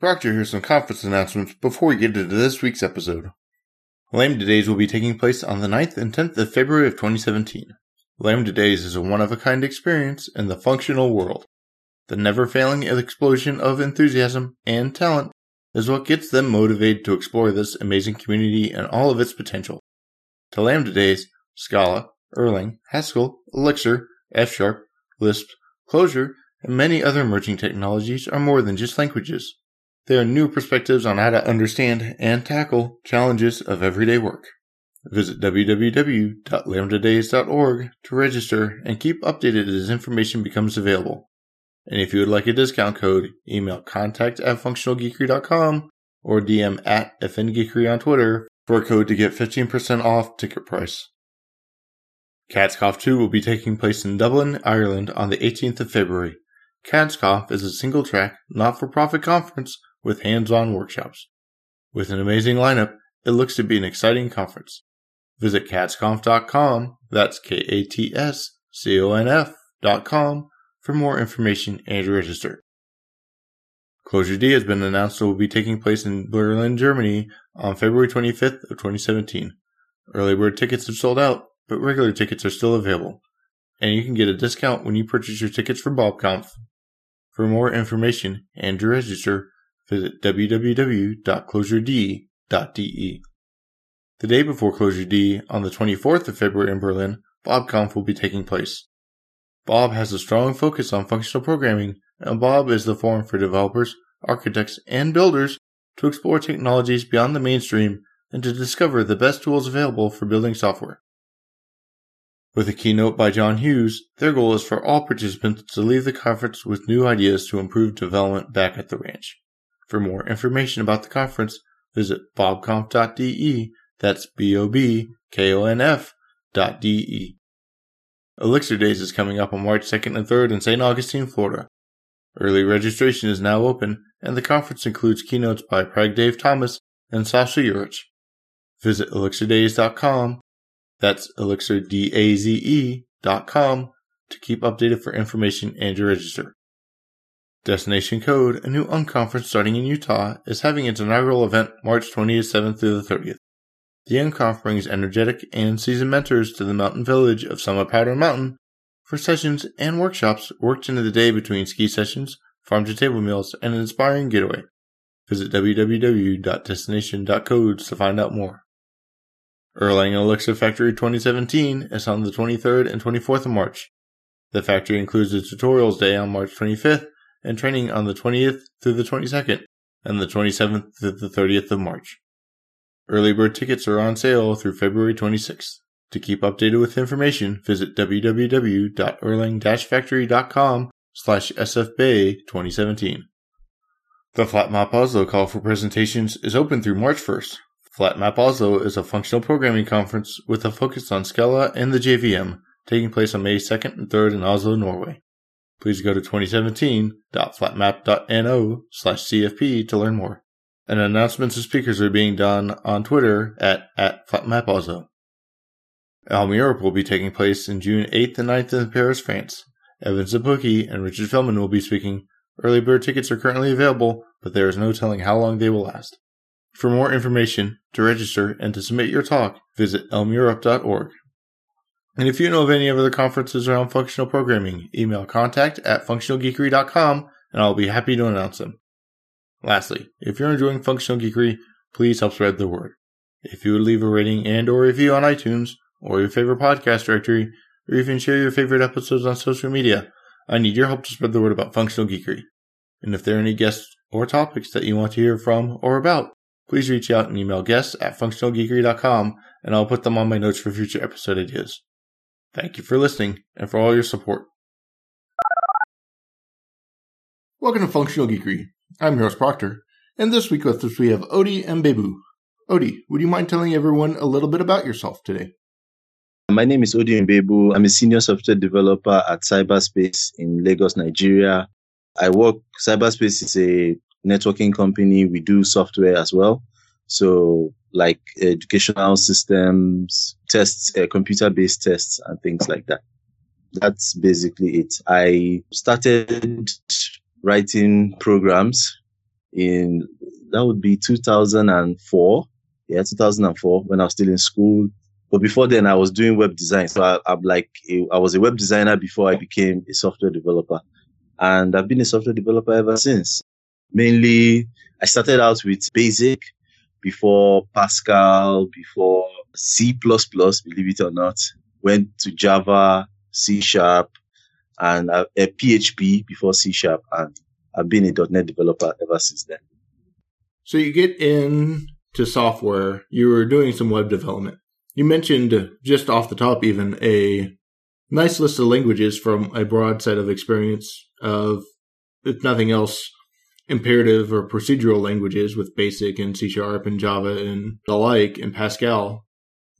Proctor here's some conference announcements before we get into this week's episode. Lambda Days will be taking place on the 9th and 10th of February of 2017. Lambda Days is a one-of-a-kind experience in the functional world. The never-failing explosion of enthusiasm and talent is what gets them motivated to explore this amazing community and all of its potential. To Lambda Days, Scala, Erlang, Haskell, Elixir, F-Sharp, Lisp, Clojure, and many other emerging technologies are more than just languages. There are new perspectives on how to understand and tackle challenges of everyday work. Visit www.lambdadays.org to register and keep updated as information becomes available. And if you would like a discount code, email contact at functionalgeekery.com or DM at fngeekery on Twitter for a code to get 15% off ticket price. KatsConf 2 will be taking place in Dublin, Ireland on the 18th of February. KatsConf is a single track, not for profit conference with hands-on workshops. With an amazing lineup, it looks to be an exciting conference. Visit catsconf.com, that's K-A-T-S-C-O-N-F.com, for more information and to register. ClojureD has been announced and will be taking place in Berlin, Germany on February 25th of 2017. Early bird tickets have sold out, but regular tickets are still available, and you can get a discount when you purchase your tickets for BobConf. For more information and to register, visit www.clojured.de. The day before ClojureD, on the 24th of February in Berlin, BobConf will be taking place. Bob has a strong focus on functional programming, and Bob is the forum for developers, architects, and builders to explore technologies beyond the mainstream and to discover the best tools available for building software. With a keynote by John Hughes, their goal is for all participants to leave the conference with new ideas to improve development back at the ranch. For more information about the conference, visit bobconf.de. That's B-O-B-K-O-N-F dot D-E. Elixir Daze is coming up on March 2nd and 3rd in St. Augustine, Florida. Early registration is now open, and the conference includes keynotes by PragDave Thomas and Saša Jurić. Visit elixirdaze.com, that's elixirdaze.com, to keep updated for information and to register. Destination Code, a new unconference starting in Utah, is having its inaugural event March 27th through the 30th. The unconf brings energetic and seasoned mentors to the mountain village of Summit Powder Mountain for sessions and workshops worked into the day between ski sessions, farm to table meals, and an inspiring getaway. Visit www.destination.codes to find out more. Erlang Elixir Factory 2017 is on the 23rd and 24th of March. The factory includes a tutorials day on March 25th and training on the 20th through the 22nd and the 27th through the 30th of March. Early bird tickets are on sale through February 26th. To keep updated with information, visit www.erlang-factory.com slash sfbay 2017. The FlatMap Oslo call for presentations is open through March 1st. FlatMap Oslo is a functional programming conference with a focus on Scala and the JVM, taking place on May 2nd and 3rd in Oslo, Norway. Please go to 2017.flatmap.no slash CFP to learn more. And announcements of speakers are being done on Twitter at, at FlatMapOslo. Elm Europe will be taking place in June 8th and 9th in Paris, France. Evan Czaplicki and Richard Feldman will be speaking. Early bird tickets are currently available, but there is no telling how long they will last. For more information, to register, and to submit your talk, visit elmeurope.org. And if you know of any other conferences around functional programming, email contact at functionalgeekery.com and I'll be happy to announce them. Lastly, if you're enjoying Functional Geekery, please help spread the word. If you would leave a rating and or review on iTunes or your favorite podcast directory, or even share your favorite episodes on social media, I need your help to spread the word about Functional Geekery. And if there are any guests or topics that you want to hear from or about, please reach out and email guests at functionalgeekery.com and I'll put them on my notes for future episode ideas. Thank you for listening and for all your support. Welcome to Functional Geekery. I'm your host Proctor, and this week with us we have Odie and Bebu. Odie, would you mind telling everyone a little bit about yourself today? My name is Ody Mbegbu. I'm a senior software developer at Cyberspace in Lagos, Nigeria. I work, Cyberspace is a networking company. We do software as well. So like educational systems, tests, uh, computer-based tests and things like that. That's basically it. I started writing programs in that would be 2004. Yeah, 2004 when I was still in school. But before then, I was doing web design. So I, am like, I was a web designer before I became a software developer. And I've been a software developer ever since. Mainly, I started out with Basic before Pascal, before C++, believe it or not. Went to Java, C Sharp, and uh, a, a PHP before C Sharp. And I've been a .NET developer ever since then. So you get into software, you were doing some web development. You mentioned uh, just off the top, even a nice list of languages from a broad set of experience of, if nothing else, imperative or procedural languages with Basic and C Sharp and Java and the like and Pascal.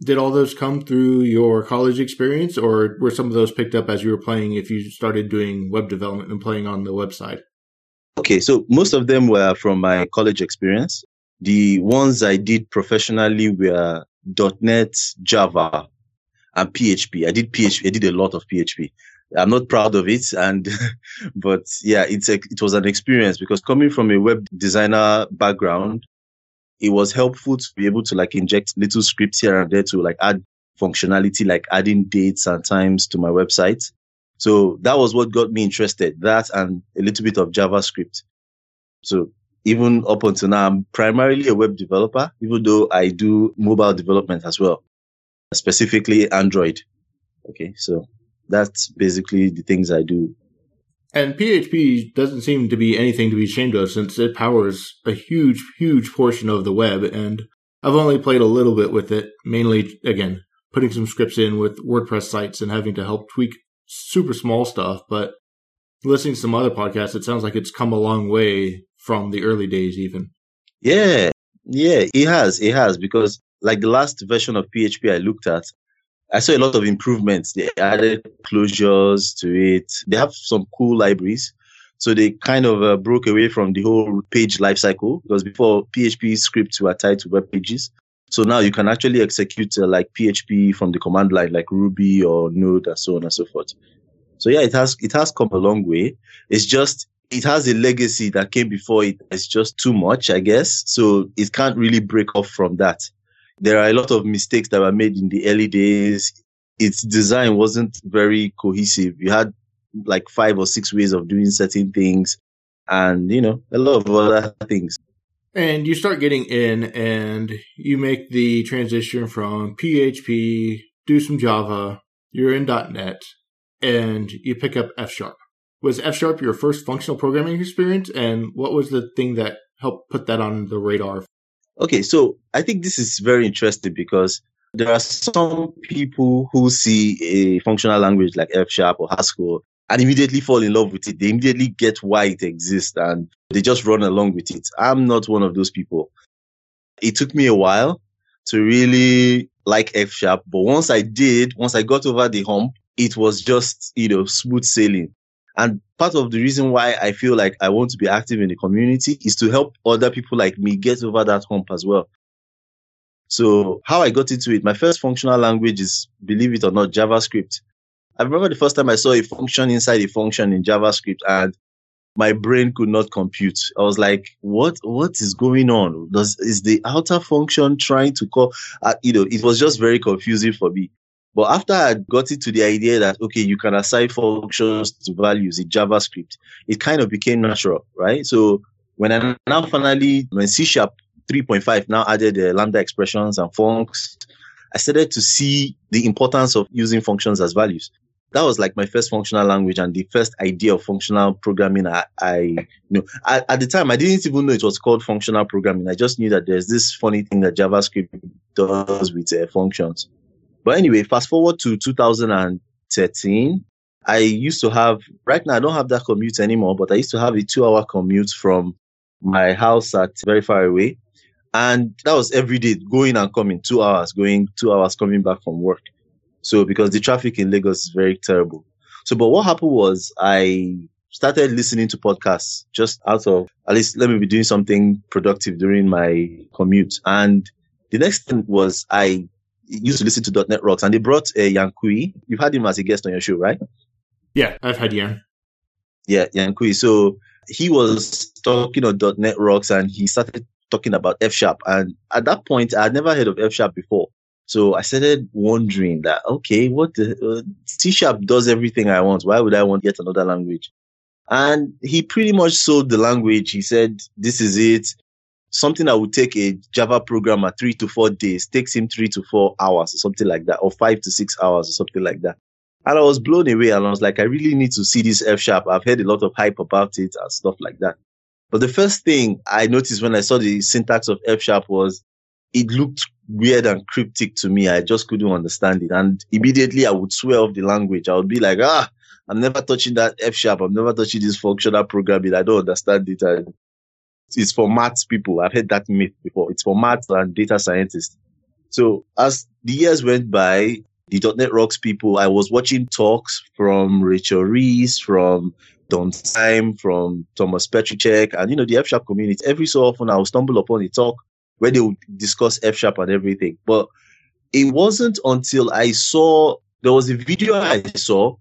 Did all those come through your college experience, or were some of those picked up as you were playing if you started doing web development and playing on the website? Okay, so most of them were from my college experience. The ones I did professionally were .NET, Java, and PHP. I did PHP. I did a lot of PHP. I'm not proud of it, and but yeah, it's a, it was an experience because coming from a web designer background, it was helpful to be able to like inject little scripts here and there to like add functionality, like adding dates and times to my website. So that was what got me interested. That and a little bit of JavaScript. So even up until now, I'm primarily a web developer, even though I do mobile development as well, specifically Android. Okay. So that's basically the things I do. And PHP doesn't seem to be anything to be ashamed of since it powers a huge, huge portion of the web. And I've only played a little bit with it, mainly, again, putting some scripts in with WordPress sites and having to help tweak super small stuff. But listening to some other podcasts, it sounds like it's come a long way from the early days, even. Yeah, yeah, it has. It has because like the last version of PHP I looked at, I saw a lot of improvements. They added closures to it. They have some cool libraries. So they kind of uh, broke away from the whole page lifecycle because before PHP scripts were tied to web pages. So now you can actually execute uh, like PHP from the command line, like Ruby or Node and so on and so forth. So yeah, it has, it has come a long way. It's just, it has a legacy that came before it. It's just too much, I guess. So it can't really break off from that there are a lot of mistakes that were made in the early days. Its design wasn't very cohesive. You had like five or six ways of doing certain things and, you know, a lot of other things. And you start getting in and you make the transition from PHP, do some Java, you're in .NET, and you pick up F Sharp. Was F Sharp your first functional programming experience? And what was the thing that helped put that on the radar Okay, so I think this is very interesting because there are some people who see a functional language like F sharp or Haskell and immediately fall in love with it. They immediately get why it exists and they just run along with it. I'm not one of those people. It took me a while to really like F sharp, but once I did, once I got over the hump, it was just, you know, smooth sailing. And part of the reason why I feel like I want to be active in the community is to help other people like me get over that hump as well. So how I got into it, my first functional language is, believe it or not, JavaScript. I remember the first time I saw a function inside a function in JavaScript and my brain could not compute. I was like, what, what is going on? Does, is the outer function trying to call, uh, you know, it was just very confusing for me. But after I got into the idea that, okay, you can assign functions to values in JavaScript, it kind of became natural, right? So when I now finally, when C Sharp 3.5 now added the lambda expressions and funcs, I started to see the importance of using functions as values. That was like my first functional language and the first idea of functional programming. I, I you know, at the time, I didn't even know it was called functional programming. I just knew that there's this funny thing that JavaScript does with uh, functions. But anyway, fast forward to 2013. I used to have, right now, I don't have that commute anymore, but I used to have a two hour commute from my house at very far away. And that was every day going and coming, two hours going, two hours coming back from work. So because the traffic in Lagos is very terrible. So, but what happened was I started listening to podcasts just out of, at least let me be doing something productive during my commute. And the next thing was I used to listen to .NET Rocks, and they brought uh, Yan Cui. You've had him as a guest on your show, right? Yeah, I've had Yan. Yeah, Yan Cui. So he was talking on .NET Rocks and he started talking about F Sharp. And at that point, I had never heard of F Sharp before. So I started wondering that, okay, what the uh, C Sharp does everything I want. Why would I want yet another language? And he pretty much sold the language. He said, this is it. Something that would take a Java programmer three to four days takes him three to four hours or something like that, or five to six hours or something like that. And I was blown away and I was like, I really need to see this F sharp. I've heard a lot of hype about it and stuff like that. But the first thing I noticed when I saw the syntax of F sharp was it looked weird and cryptic to me. I just couldn't understand it. And immediately I would swear off the language. I would be like, ah, I'm never touching that F sharp. I'm never touching this functional programming. I don't understand it. And it's for maths people. I've heard that myth before. It's for maths and data scientists. So as the years went by, the .NET Rocks people, I was watching talks from Rachel Reese, from Don Syme, from Thomas Petricek, and you know, the F Sharp community. Every so often I will stumble upon a talk where they would discuss F Sharp and everything. But it wasn't until I saw there was a video I saw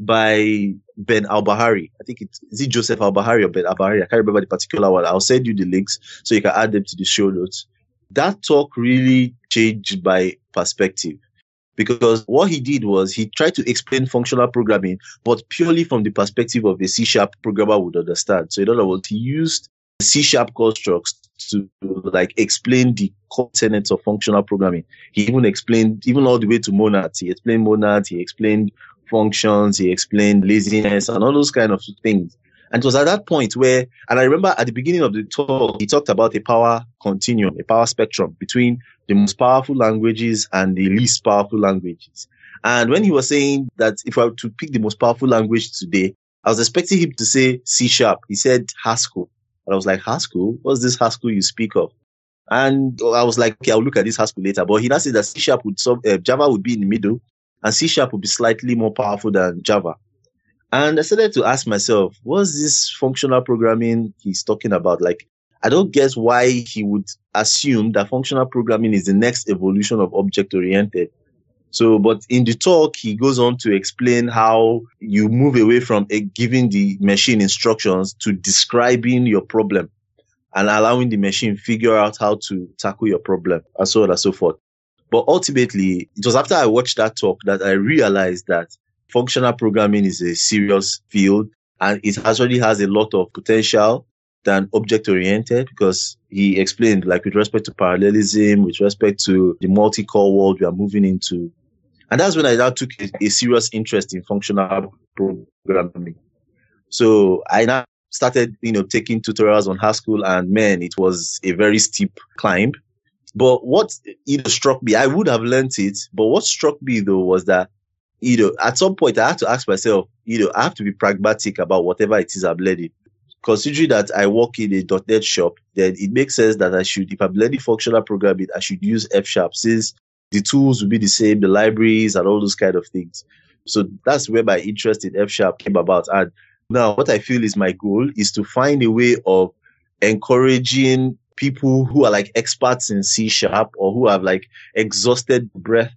by Ben Albahari. I think it's is it Joseph Albahari or Ben Albahari? I can't remember the particular one. I'll send you the links so you can add them to the show notes. That talk really changed my perspective because what he did was he tried to explain functional programming, but purely from the perspective of a C sharp programmer would understand. So in other words, he used C sharp constructs to like explain the core tenets of functional programming. He even explained, even all the way to monads. He explained monads, he explained functions, he explained laziness and all those kind of things. And it was at that point where, and I remember at the beginning of the talk, he talked about a power continuum, a power spectrum between the most powerful languages and the least powerful languages. And when he was saying that if I were to pick the most powerful language today, I was expecting him to say C sharp. He said Haskell. And I was like, Haskell? What's this Haskell you speak of? And I was like, okay, I'll look at this Haskell later. But he now said that C sharp would, uh, Java would be in the middle and C sharp would be slightly more powerful than Java. And I started to ask myself, what's this functional programming he's talking about? Like, I don't guess why he would assume that functional programming is the next evolution of object oriented. So, but in the talk, he goes on to explain how you move away from giving the machine instructions to describing your problem and allowing the machine figure out how to tackle your problem and so on and so forth. But ultimately, it was after I watched that talk that I realized that functional programming is a serious field and it actually has a lot of potential than object oriented because he explained like with respect to parallelism, with respect to the multi-core world we are moving into. And that's when I now took a, a serious interest in functional programming. So I now started, you know, taking tutorials on Haskell and man, it was a very steep climb. But what, you know, struck me, I would have learned it, but what struck me though was that you know, at some point I have to ask myself, you know, I have to be pragmatic about whatever it is I'm learning. Considering that I work in a .NET shop, then it makes sense that I should, if I'm learning functional programming, I should use F Sharp since the tools will be the same, the libraries and all those kind of things. So that's where my interest in F Sharp came about. And now what I feel is my goal is to find a way of encouraging people who are like experts in C Sharp or who have like exhausted breadth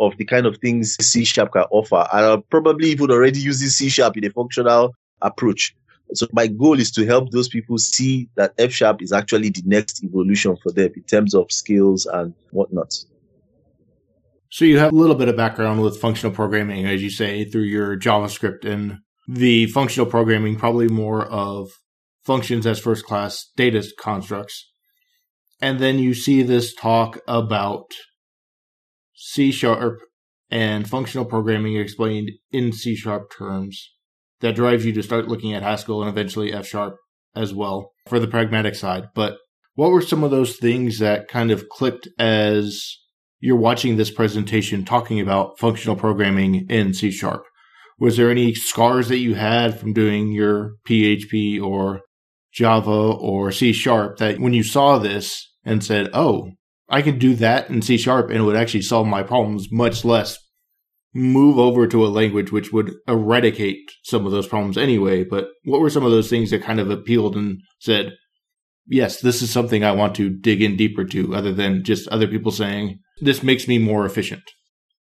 of the kind of things C sharp can offer. I'll probably even already using C sharp in a functional approach. So my goal is to help those people see that F sharp is actually the next evolution for them in terms of skills and whatnot. So you have a little bit of background with functional programming, as you say, through your JavaScript and the functional programming, probably more of functions as first class data constructs. And then you see this talk about C sharp and functional programming explained in C sharp terms that drives you to start looking at Haskell and eventually F sharp as well for the pragmatic side. But what were some of those things that kind of clicked as you're watching this presentation talking about functional programming in C sharp? Was there any scars that you had from doing your PHP or Java or C sharp that when you saw this and said, oh, I could do that in C sharp and it would actually solve my problems, much less move over to a language which would eradicate some of those problems anyway. But what were some of those things that kind of appealed and said, yes, this is something I want to dig in deeper to, other than just other people saying, this makes me more efficient?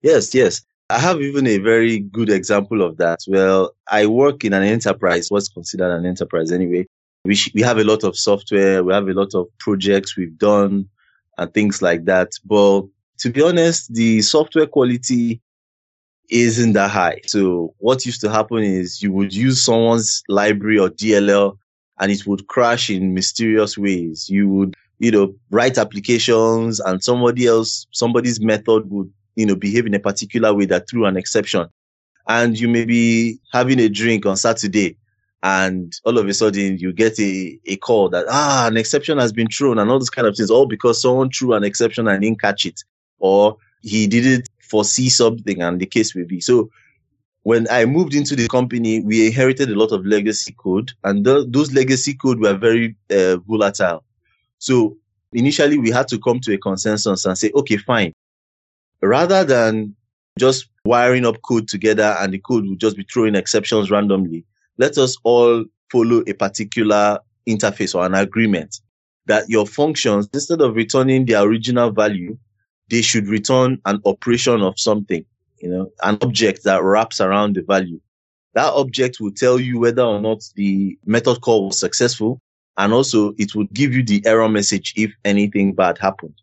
Yes, yes. I have even a very good example of that. Well, I work in an enterprise, what's considered an enterprise anyway. We, sh- we have a lot of software, we have a lot of projects we've done and things like that. But to be honest, the software quality isn't that high. So what used to happen is you would use someone's library or DLL and it would crash in mysterious ways. You would, you know, write applications and somebody else, somebody's method would, you know, behave in a particular way that threw an exception. And you may be having a drink on Saturday and all of a sudden you get a, a call that, ah, an exception has been thrown and all those kind of things, all because someone threw an exception and didn't catch it or he didn't foresee something and the case may be. So when I moved into the company, we inherited a lot of legacy code, and th- those legacy code were very uh, volatile. So initially, we had to come to a consensus and say, okay, fine. Rather than just wiring up code together and the code would just be throwing exceptions randomly, let us all follow a particular interface or an agreement that your functions, instead of returning the original value, they should return an operation of something you know, an object that wraps around the value. That object will tell you whether or not the method call was successful. And also it would give you the error message if anything bad happened.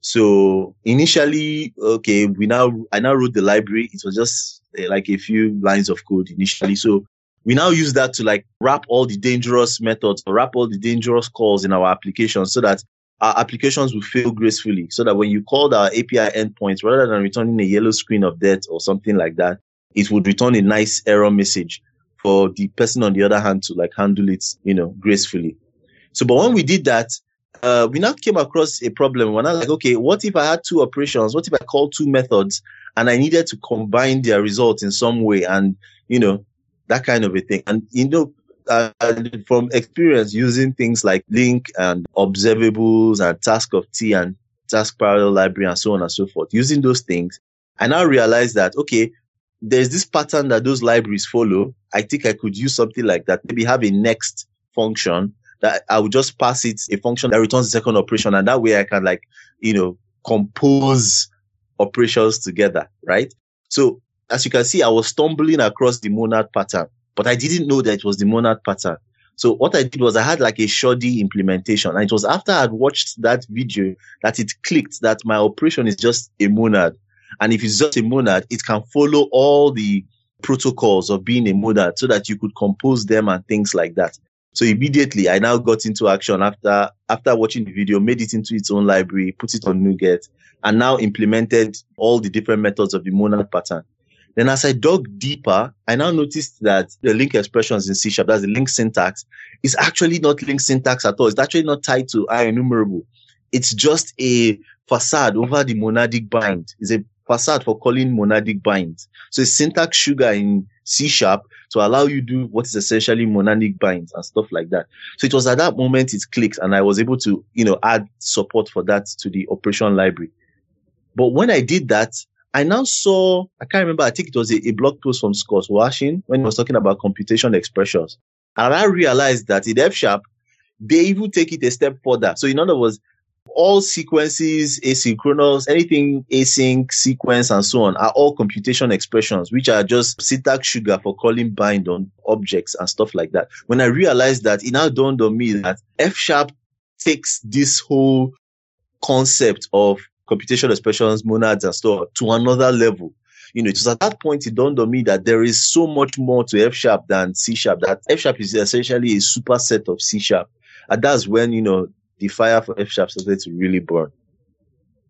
So initially, okay, we now, I now wrote the library. It was just uh, like a few lines of code initially. So we now use that to like wrap all the dangerous methods or wrap all the dangerous calls in our application so that our applications will fail gracefully so that when you called our API endpoints, rather than returning a yellow screen of death or something like that, it would return a nice error message for the person on the other hand to like handle it, you know, gracefully. So, but when we did that, uh, we now came across a problem. I was like, okay, what if I had two operations? What if I called two methods and I needed to combine their results in some way? And, you know, that kind of a thing. And, you know, uh, from experience using things like LINQ and observables and task of T and task parallel library and so on and so forth, using those things, I now realize that, okay, there's this pattern that those libraries follow. I think I could use something like that. Maybe have a next function that I would just pass it a function that returns the second operation. And that way I can like, you know, compose operations together, right? So as you can see, I was stumbling across the monad pattern but I didn't know that it was the monad pattern. So what I did was I had like a shoddy implementation. And it was after I had watched that video that it clicked that my operation is just a monad. And if it's just a monad, it can follow all the protocols of being a monad so that you could compose them and things like that. So immediately I now got into action after, after watching the video, made it into its own library, put it on NuGet and now implemented all the different methods of the monad pattern. Then as I dug deeper, I now noticed that the LINQ expressions in C sharp, that's the LINQ syntax, is actually not LINQ syntax at all. It's actually not tied to IEnumerable. It's just a facade over the monadic bind. It's a facade for calling monadic bind. So it's syntax sugar in C sharp to allow you do what is essentially monadic binds and stuff like that. So it was at that moment it clicked and I was able to, you know, add support for that to the operation library. But when I did that, I now saw, I can't remember, I think it was a, a blog post from Scott Wlaschin when he was talking about computation expressions. And I realized that in F sharp, they even take it a step further. So in other words, all sequences, asynchronous, anything async, sequence, and so on are all computation expressions, which are just syntax sugar for calling bind on objects and stuff like that. When I realized that, it now dawned on me that F sharp takes this whole concept of computation expressions, monads and stuff to another level. You know, it was at that point it dawned on me that there is so much more to F sharp than C sharp, that F sharp is essentially a superset of C sharp. And that's when, you know, the fire for F sharp started to really burn.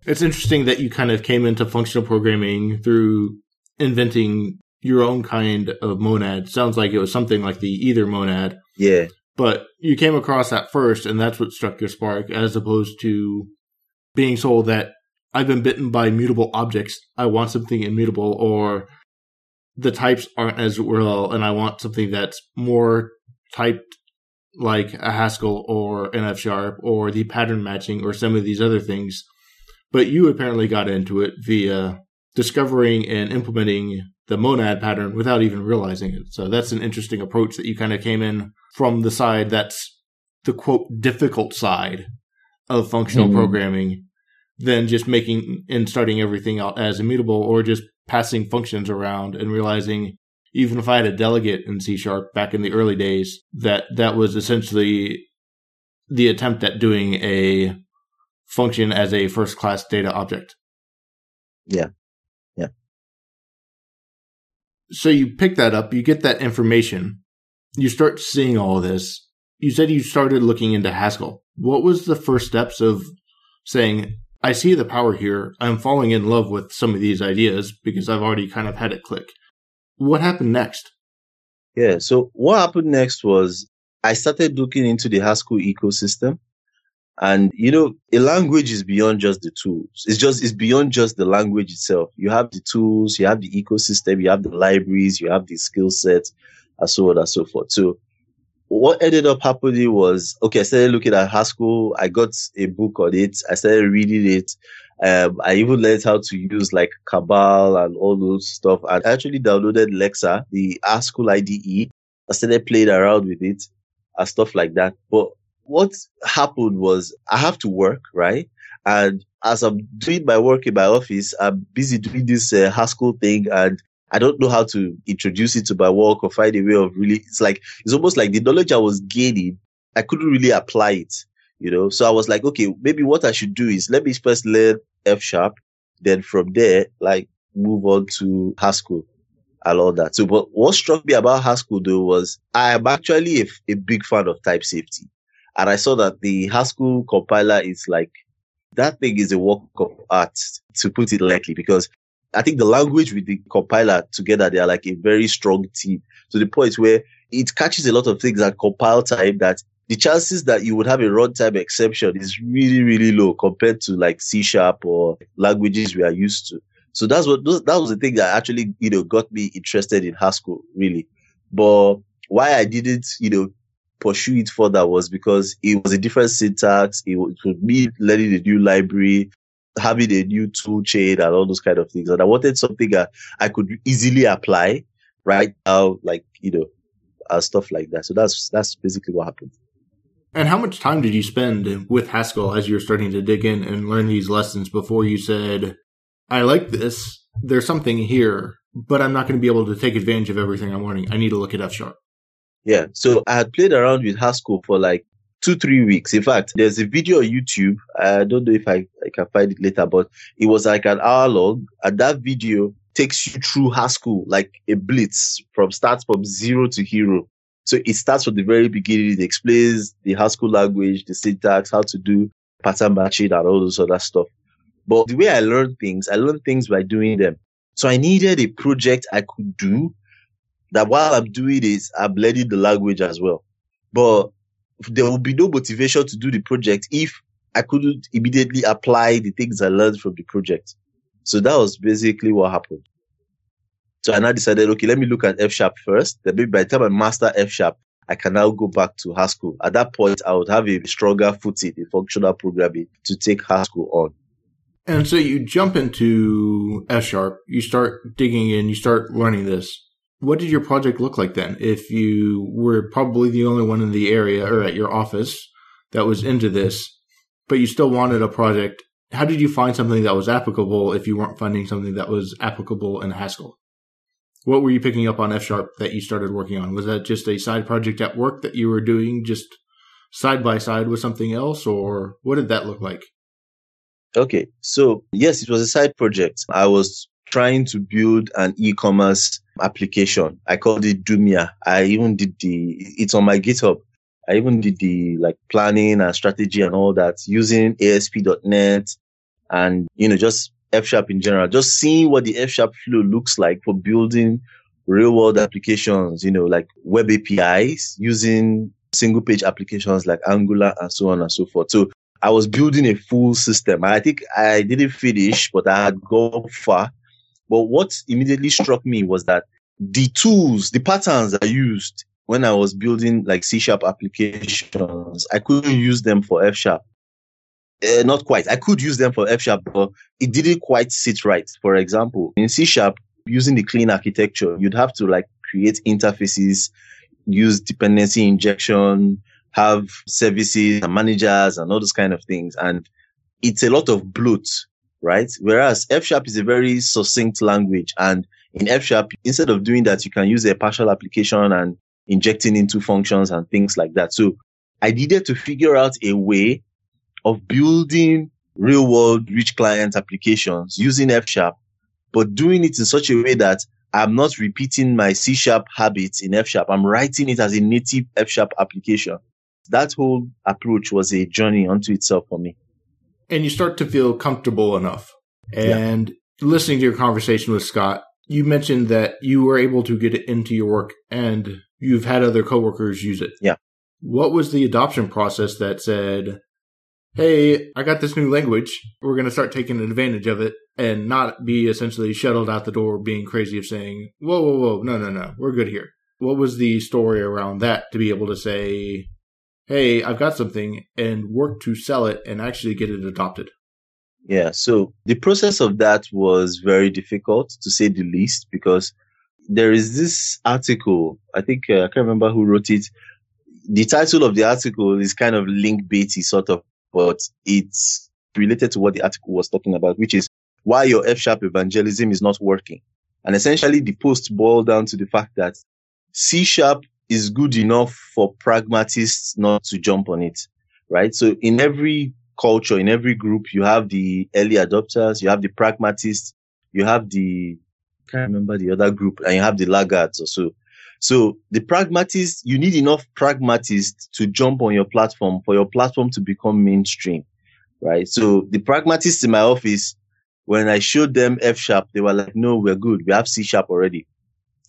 It's interesting that you kind of came into functional programming through inventing your own kind of monad. Sounds like it was something like the either monad. Yeah. But you came across that first, and that's what struck your spark, as opposed to being sold that I've been bitten by mutable objects. I want something immutable, or the types aren't as well, and I want something that's more typed like a Haskell or an F sharp or the pattern matching or some of these other things. But you apparently got into it via discovering and implementing the monad pattern without even realizing it. So that's an interesting approach that you kind of came in from the side that's the quote difficult side of functional mm-hmm. programming than just making and starting everything out as immutable or just passing functions around and realizing even if I had a delegate in C sharp back in the early days, that that was essentially the attempt at doing a function as a first class data object. Yeah. Yeah. So you pick that up, you get that information, you start seeing all this. You said you started looking into Haskell. What was the first steps of saying, I see the power here. I'm falling in love with some of these ideas because I've already kind of had it click. What happened next? Yeah. So what happened next was I started looking into the Haskell ecosystem. And you know, a language is beyond just the tools. It's just, it's beyond just the language itself. You have the tools, you have the ecosystem, you have the libraries, you have the skill sets, and so on and so forth. So what ended up happening was, okay, I started looking at Haskell. I got a book on it. I started reading it. Um, I even learned how to use like Cabal and all those stuff. And I actually downloaded Leksah, the Haskell IDE. I started playing around with it and stuff like that. But what happened was I have to work, right? And as I'm doing my work in my office, I'm busy doing this uh, Haskell thing and I don't know how to introduce it to my work or find a way of really, it's like, it's almost like the knowledge I was gaining, I couldn't really apply it, you know? So I was like, okay, maybe what I should do is let me first learn F sharp. Then from there, like move on to Haskell and all that. So, but what struck me about Haskell though was I am actually a, a big fan of type safety. And I saw that the Haskell compiler is like, that thing is a work of art, to put it lightly, because I think the language with the compiler together, they are like a very strong team to the point where it catches a lot of things at compile time that the chances that you would have a runtime exception is really, really low compared to like C sharp or languages we are used to. So that's what, that was the thing that actually, you know, got me interested in Haskell, really. But why I didn't, you know, pursue it further was because it was a different syntax. It would, be learning a new library, having a new tool chain and all those kind of things. And I wanted something that I could easily apply right now, like, you know, uh, stuff like that. So that's, that's basically what happened. And how much time did you spend with Haskell as you were starting to dig in and learn these lessons before you said, I like this. There's something here, but I'm not going to be able to take advantage of everything I'm learning. I need to look at F sharp. Yeah. So I had played around with Haskell for like two, three weeks. In fact, there's a video on YouTube. I don't know if I, I can find it later, but it was like an hour long. And that video takes you through Haskell like a blitz from starts from zero to hero. So it starts from the very beginning. It explains the Haskell language, the syntax, how to do pattern matching and all those other stuff. But the way I learned things, I learned things by doing them. So I needed a project I could do that while I'm doing this, I'm learning the language as well. But there will be no motivation to do the project if I couldn't immediately apply the things I learned from the project. So that was basically what happened. So I now decided, okay, let me look at F sharp first. Then maybe by the time I master F sharp, I can now go back to Haskell. At that point, I would have a stronger footing in functional programming to take Haskell on. And so you jump into F sharp, you start digging in, you start learning this. What did your project look like then? If you were probably the only one in the area or at your office that was into this, but you still wanted a project, how did you find something that was applicable if you weren't finding something that was applicable in Haskell? What were you picking up on F sharp that you started working on? Was that just a side project at work that you were doing just side by side with something else, or what did that look like? Okay, so yes, it was a side project. I was trying to build an e-commerce application. I called it Dumia. I even did the, it's on my GitHub. I even did the like planning and strategy and all that using ASP.NET and, you know, just F sharp in general, just seeing what the F sharp flow looks like for building real world applications, you know, like web APIs using single page applications like Angular and so on and so forth. So I was building a full system. I think I didn't finish, but I had gone far. But what immediately struck me was that the tools, the patterns I used when I was building like C sharp applications, I couldn't use them for F sharp. Uh, not quite. I could use them for F sharp, but it didn't quite sit right. For example, in C sharp, using the clean architecture, you'd have to like create interfaces, use dependency injection, have services and managers and all those kind of things. And it's a lot of bloat, right? Whereas F sharp is a very succinct language. And in F sharp, instead of doing that, you can use a partial application and injecting into functions and things like that. So I needed to figure out a way of building real world rich client applications using F sharp, but doing it in such a way that I'm not repeating my C sharp habits in F sharp. I'm writing it as a native F sharp application. That whole approach was a journey unto itself for me. And you start to feel comfortable enough. And yeah. listening to your conversation with Scott, you mentioned that you were able to get it into your work and you've had other coworkers use it. Yeah. What was the adoption process that said, hey, I got this new language. We're going to start taking advantage of it and not be essentially shuttled out the door being crazy of saying, whoa, whoa, whoa, no, no, no, we're good here. What was the story around that to be able to say, hey, I've got something and work to sell it and actually get it adopted? Yeah. So the process of that was very difficult to say the least because there is this article. I think uh, I can't remember who wrote it. The title of the article is kind of link baity sort of, but it's related to what the article was talking about, which is why your F sharp evangelism is not working. And essentially the post boiled down to the fact that C sharp is good enough for pragmatists not to jump on it, right? So in every culture, in every group, you have the early adopters, you have the pragmatists, you have the, I can't remember the other group, and you have the laggards or so. So the pragmatists, you need enough pragmatists to jump on your platform for your platform to become mainstream, right? So the pragmatists in my office, when I showed them F sharp, they were like, no, we're good. We have C sharp already.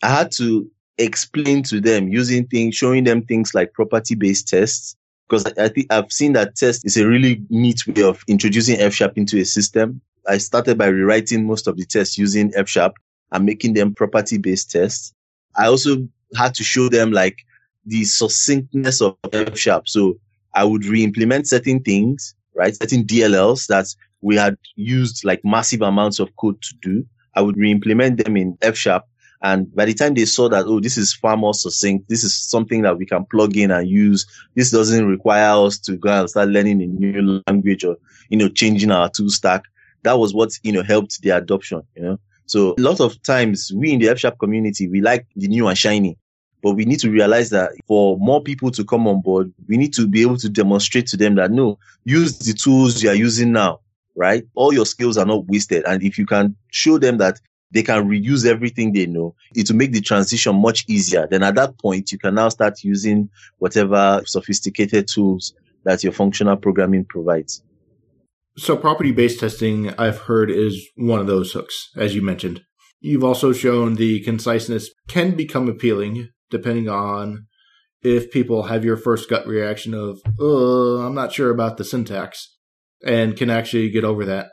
I had to explain to them using things, showing them things like property based tests. Because I, think I've seen that test is a really neat way of introducing F sharp into a system. I started by rewriting most of the tests using F sharp and making them property based tests. I also had to show them like the succinctness of F sharp. So I would re-implement certain things, right? Certain DLLs that we had used like massive amounts of code to do. I would re-implement them in F sharp. And by the time they saw that, oh, this is far more succinct. This is something that we can plug in and use. This doesn't require us to go and start learning a new language or, you know, changing our tool stack. That was what, you know, helped the adoption, you know. So a lot of times we in the F sharp community, we like the new and shiny. But we need to realize that for more people to come on board, we need to be able to demonstrate to them that no, use the tools you are using now right? All your skills are not wasted. And if you can show them that they can reuse everything they know, it will make the transition much easier. Then at that point, you can now start using whatever sophisticated tools that your functional programming provides. So property based testing, I've heard is one of those hooks, as you mentioned. You've also shown the conciseness can become appealing depending on if people have your first gut reaction of, oh, I'm not sure about the syntax and can actually get over that.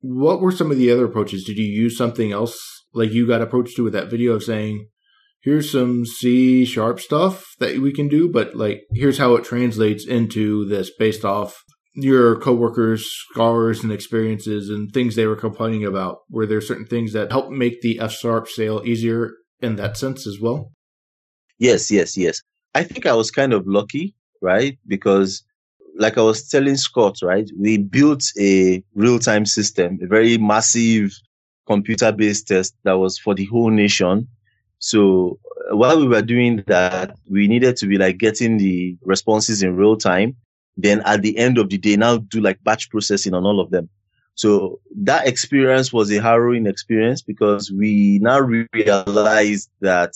What were some of the other approaches? Did you use something else like you got approached to with that video of saying, here's some C sharp stuff that we can do, but like here's how it translates into this based off your coworkers, scholars, and experiences and things they were complaining about? Were there certain things that help make the F sharp sale easier in that sense as well? Yes, yes, yes. I think I was kind of lucky, right? Because like I was telling Scott, right, we built a real time system, a very massive computer based test that was for the whole nation. So uh, while we were doing that, we needed to be like getting the responses in real time. Then at the end of the day, now do like batch processing on all of them. So that experience was a harrowing experience because we now realized that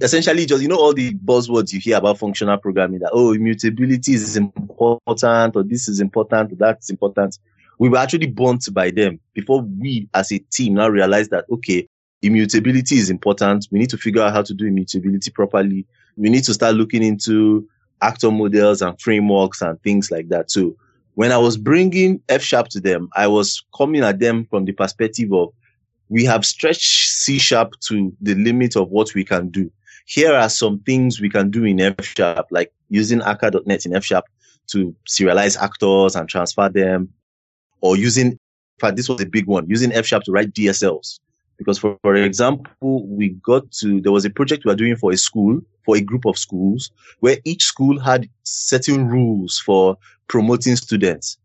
essentially just you know all the buzzwords you hear about functional programming that oh immutability is important or this is important or that's important. We were actually burnt by them before we as a team now realized that okay immutability is important. We need to figure out how to do immutability properly. We need to start looking into actor models and frameworks and things like that. So when i was bringing f sharp to them i was coming at them from the perspective of we have stretched c sharp to the limit of what we can do here are some things we can do in F sharp, like using Akka.NET in F sharp to serialize actors and transfer them, or using, in fact, this was a big one, using F sharp to write DSLs. Because for, for example, we got to, there was a project we were doing for a school, for a group of schools, where each school had certain rules for promoting students.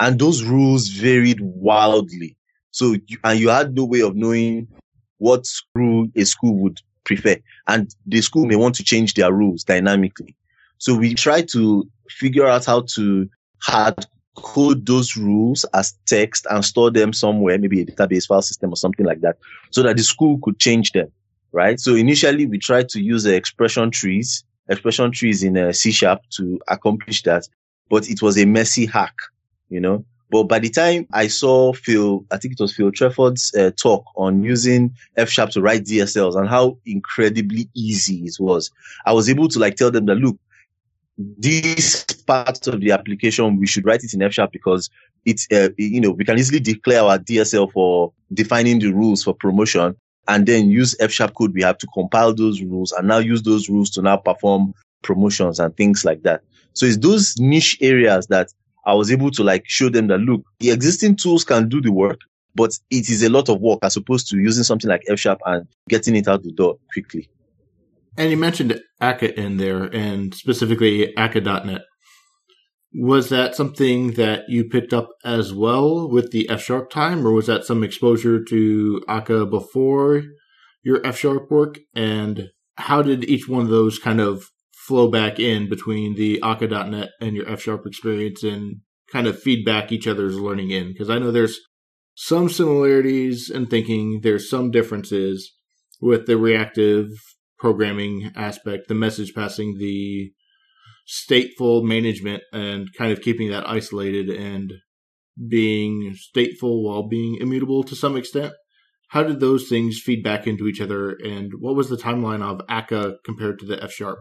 And those rules varied wildly. So, and you had no way of knowing what rule a school would prefer. And the school may want to change their rules dynamically. So we try to figure out how to hard code those rules as text and store them somewhere, maybe a database file system or something like that, so that the school could change them, right? So initially we tried to use the expression trees, expression trees in uh, C sharp to accomplish that, but it was a messy hack, you know. But by the time I saw Phil, I think it was Phil Trelford's uh, talk on using F sharp to write DSLs and how incredibly easy it was, I was able to like tell them that look, this part of the application we should write it in F sharp because it's uh, you know we can easily declare our DSL for defining the rules for promotion and then use F sharp code. We have to compile those rules and now use those rules to now perform promotions and things like that. So it's those niche areas that I was able to like show them that look, the existing tools can do the work, but it is a lot of work as opposed to using something like F sharp and getting it out the door quickly. And you mentioned Akka in there and specifically Akka.net. Was that something that you picked up as well with the F sharp time, or was that some exposure to Akka before your F sharp work? And how did each one of those kind of flow back in between the Akka.net and your F sharp experience and kind of feedback each other's learning in? Because I know there's some similarities in thinking, there's some differences with the reactive programming aspect, the message passing, the stateful management, and kind of keeping that isolated and being stateful while being immutable to some extent. How did those things feed back into each other, and what was the timeline of Akka compared to the F sharp?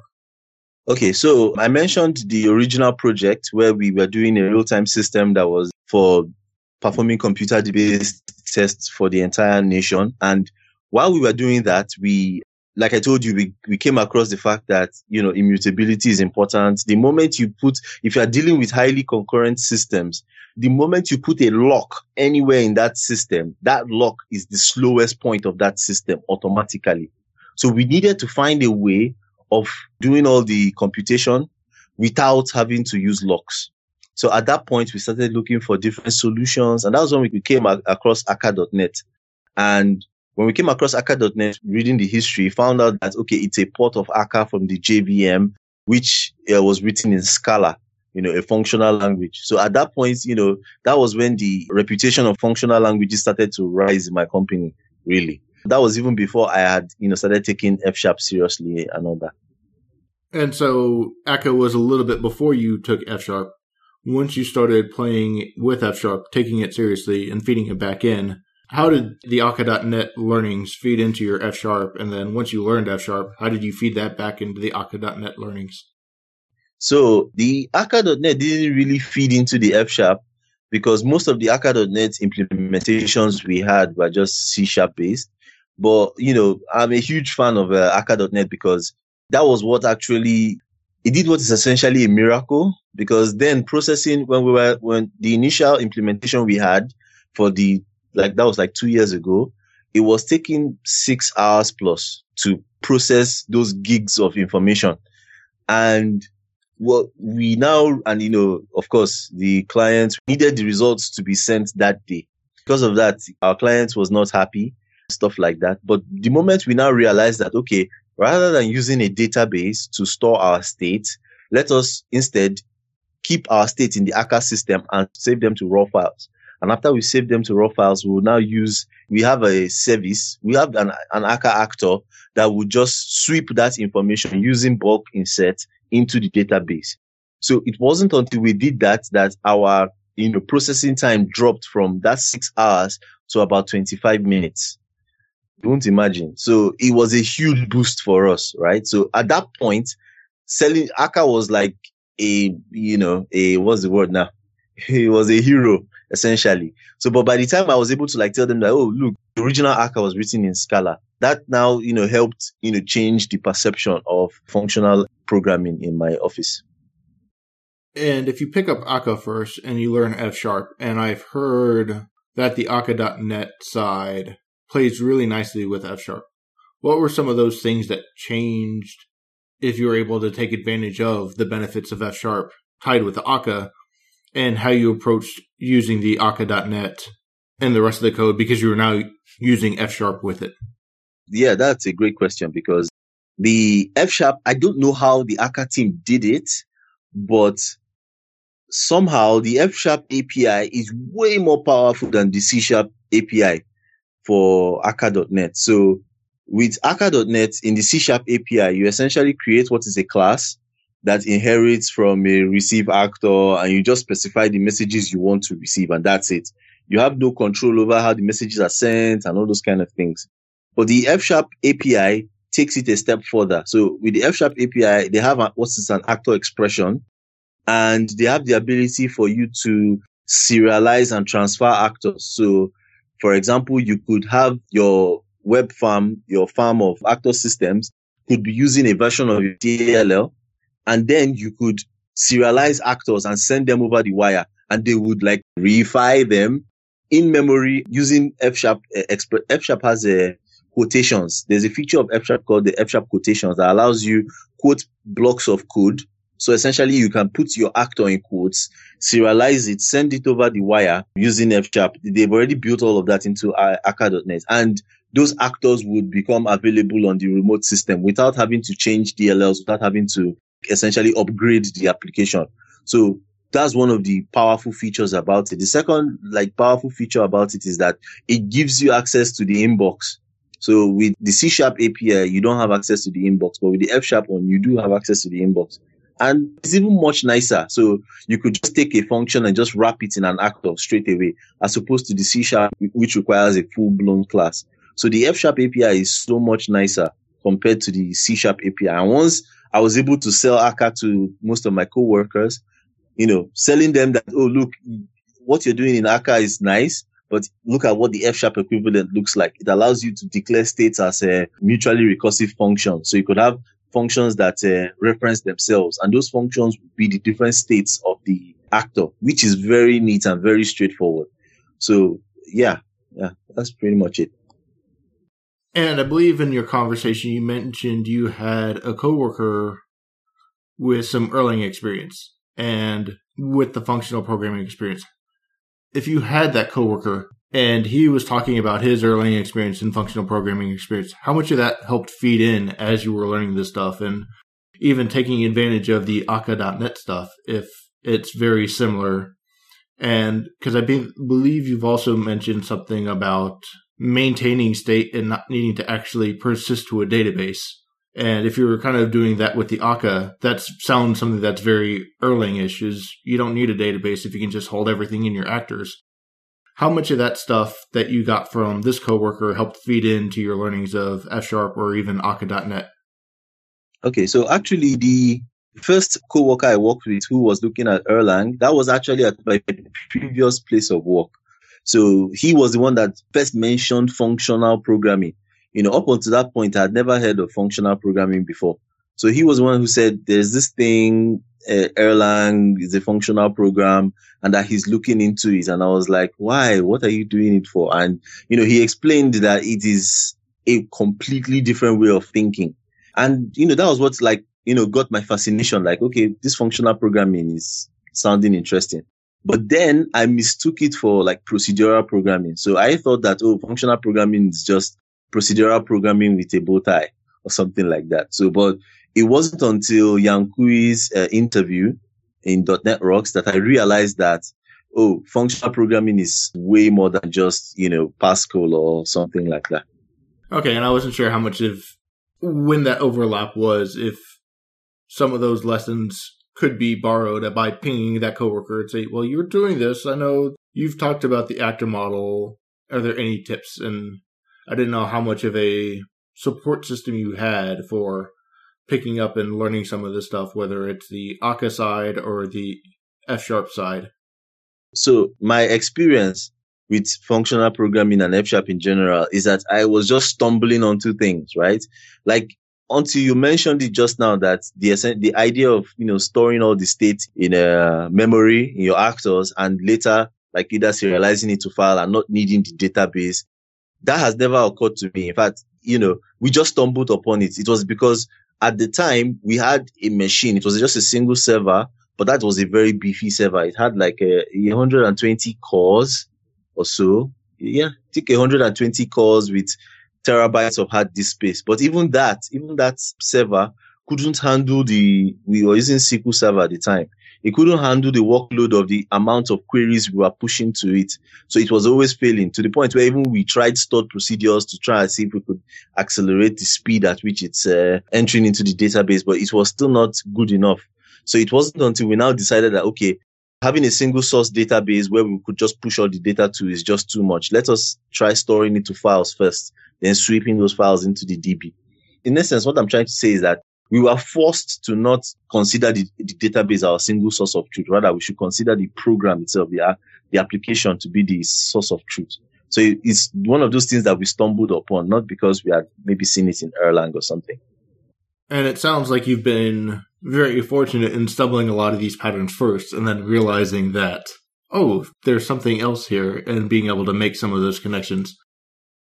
Okay, so I mentioned the original project where we were doing a real time system that was for performing computer based tests for the entire nation. And while we were doing that, we, like I told you, we, we came across the fact that, you know, immutability is important. The moment you put, if you are dealing with highly concurrent systems, the moment you put a lock anywhere in that system, that lock is the slowest point of that system automatically. So we needed to find a way of doing all the computation without having to use locks. So at that point, we started looking for different solutions. And that was when we came across Akka.net. And when we came across Akka.net, reading the history, found out that, okay, it's a port of Akka from the JVM, which uh, was written in Scala, you know, a functional language. So at that point, you know, that was when the reputation of functional languages started to rise in my company, really. That was even before I had, you know, started taking F sharp seriously and all that. And so Akka was a little bit before you took F sharp. Once you started playing with F sharp, taking it seriously and feeding it back in, how did the Akka.net learnings feed into your F sharp? And then once you learned F sharp, how did you feed that back into the Akka.net learnings? So the Akka.net didn't really feed into the F sharp because most of the Akka.net implementations we had were just C sharp based. But, you know, I'm a huge fan of uh, Akka.net because that was what actually, it did what is essentially a miracle because then processing when we were, when the initial implementation we had for the, like that was like two years ago, it was taking six hours plus to process those gigs of information. And what we now, and you know, of course, the clients needed the results to be sent that day. Because of that, our client was not happy stuff like that. But the moment we now realize that, okay, rather than using a database to store our state, let us instead keep our state in the Akka system and save them to raw files. And after we save them to raw files, we will now use, we have a service, we have an, an Akka actor that will just sweep that information using bulk insert into the database. So it wasn't until we did that that our you know processing time dropped from that six hours to about 25 minutes. Don't imagine. So it was a huge boost for us, right? So at that point, selling Akka was like a, you know, a, what's the word now? He was a hero, essentially. So, but by the time I was able to like tell them that, oh, look, the original Akka was written in Scala, that now, you know, helped, you know, change the perception of functional programming in my office. And if you pick up Akka first and you learn F sharp, and I've heard that the Akka.net side plays really nicely with F sharp. What were some of those things that changed if you were able to take advantage of the benefits of F sharp tied with the Akka? and how you approached using the Akka.net and the rest of the code because you were now using F sharp with it? Yeah, that's a great question because the F sharp, I don't know how the Akka team did it, but somehow the F sharp API is way more powerful than the C sharp API for Akka.net. So with Akka.net in the C sharp API, you essentially create what is a class that inherits from a receive actor and you just specify the messages you want to receive and that's it. You have no control over how the messages are sent and all those kind of things. But the F sharp API takes it a step further. So with the F sharp API, they have a, what's an actor expression and they have the ability for you to serialize and transfer actors. So for example, you could have your web farm, your farm of actor systems could be using a version of your DLL and then you could serialize actors and send them over the wire and they would like reify them in memory using F sharp. Uh, F sharp has a uh, quotations. There's a feature of F sharp called the F sharp quotations that allows you quote blocks of code. So essentially you can put your actor in quotes, serialize it, send it over the wire using F sharp. They've already built all of that into Akka.net and those actors would become available on the remote system without having to change DLLs, without having to essentially upgrade the application. So that's one of the powerful features about it. The second like powerful feature about it is that it gives you access to the inbox. So with the C sharp API, you don't have access to the inbox, but with the F sharp one, you do have access to the inbox. And it's even much nicer. So you could just take a function and just wrap it in an actor straight away, as opposed to the C sharp, which requires a full blown class. So the F sharp API is so much nicer compared to the C sharp API. And once I was able to sell Akka to most of my coworkers, you know, selling them that, oh, look, what you're doing in Akka is nice, but look at what the F sharp equivalent looks like. It allows you to declare states as a mutually recursive function. So you could have functions that uh, reference themselves and those functions would be the different states of the actor, which is very neat and very straightforward. So yeah, yeah, that's pretty much it. And I believe in your conversation you mentioned you had a coworker with some Erlang experience and with the functional programming experience. If you had that coworker and he was talking about his Erlang experience and functional programming experience, how much of that helped feed in as you were learning this stuff and even taking advantage of the Akka.net stuff if it's very similar? And because I be- believe you've also mentioned something about maintaining state and not needing to actually persist to a database. And if you're kind of doing that with the Akka, that sounds something that's very Erlang-ish. Is you don't need a database if you can just hold everything in your actors. How much of that stuff that you got from this coworker helped feed into your learnings of F Sharp or even Akka.net? Okay, so actually the first coworker I worked with who was looking at Erlang, that was actually at my previous place of work. So he was the one that first mentioned functional programming. You know, up until that point, I had never heard of functional programming before. So he was the one who said, there's this thing, uh, Erlang is a functional program and that he's looking into it. And I was like, why? What are you doing it for? And, you know, he explained that it is a completely different way of thinking. And, you know, that was what like, you know, got my fascination. Like, okay, this functional programming is sounding interesting. But then I mistook it for like procedural programming. So I thought that, oh, functional programming is just procedural programming with a bow tie or something like that. So, but it wasn't until Yan Cui's uh, interview in .NET Rocks that I realized that, oh, functional programming is way more than just, you know, Pascal or something like that. Okay. And I wasn't sure how much of when that overlap was, if some of those lessons could be borrowed by pinging that coworker and say, "Well, you're doing this. I know you've talked about the actor model. Are there any tips?" And I didn't know how much of a support system you had for picking up and learning some of this stuff, whether it's the Akka side or the F sharp side. So my experience with functional programming and F sharp in general is that I was just stumbling onto things, right? Like until you mentioned it just now that the the idea of you know storing all the state in a memory in your actors and later like either serializing it to file and not needing the database that has never occurred to me in fact you know we just stumbled upon it it was because at the time we had a machine it was just a single server but that was a very beefy server. It had like uh, a, 120 cores or so. Yeah, think 120 cores with terabytes of hard disk space. But even that, even that server couldn't handle the, we were using SQL Server at the time. It couldn't handle the workload of the amount of queries we were pushing to it. So it was always failing to the point where even we tried stored procedures to try and see if we could accelerate the speed at which it's uh, entering into the database, but it was still not good enough. So it wasn't until we now decided that, okay, having a single source database where we could just push all the data to is just too much. Let us try storing it to files first, then sweeping those files into the DB. In essence, what I'm trying to say is that we were forced to not consider the, the database our single source of truth. Rather, we should consider the program itself, the, the application to be the source of truth. So it's one of those things that we stumbled upon, not because we had maybe seen it in Erlang or something. And it sounds like you've been very fortunate in stumbling a lot of these patterns first and then realizing that, oh, there's something else here and being able to make some of those connections.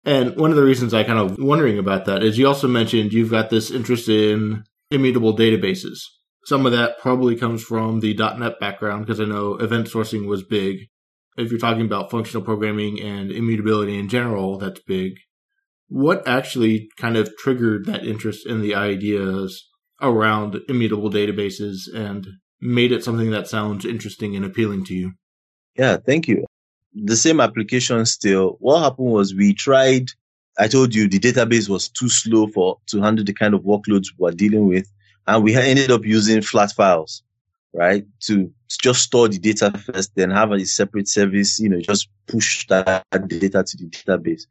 And one of the reasons I kind of wondering about that is you also mentioned you've got this interest in immutable databases. Some of that probably comes from the .NET background because I know event sourcing was big. If you're talking about functional programming and immutability in general, that's big. What actually kind of triggered that interest in the ideas around immutable databases and made it something that sounds interesting and appealing to you? Yeah, thank you. The same application still. What happened was we tried I told you the database was too slow for to handle the kind of workloads we were dealing with, and we ended up using flat files, right, to just store the data first, then have a separate service, you know, just push that data to the database.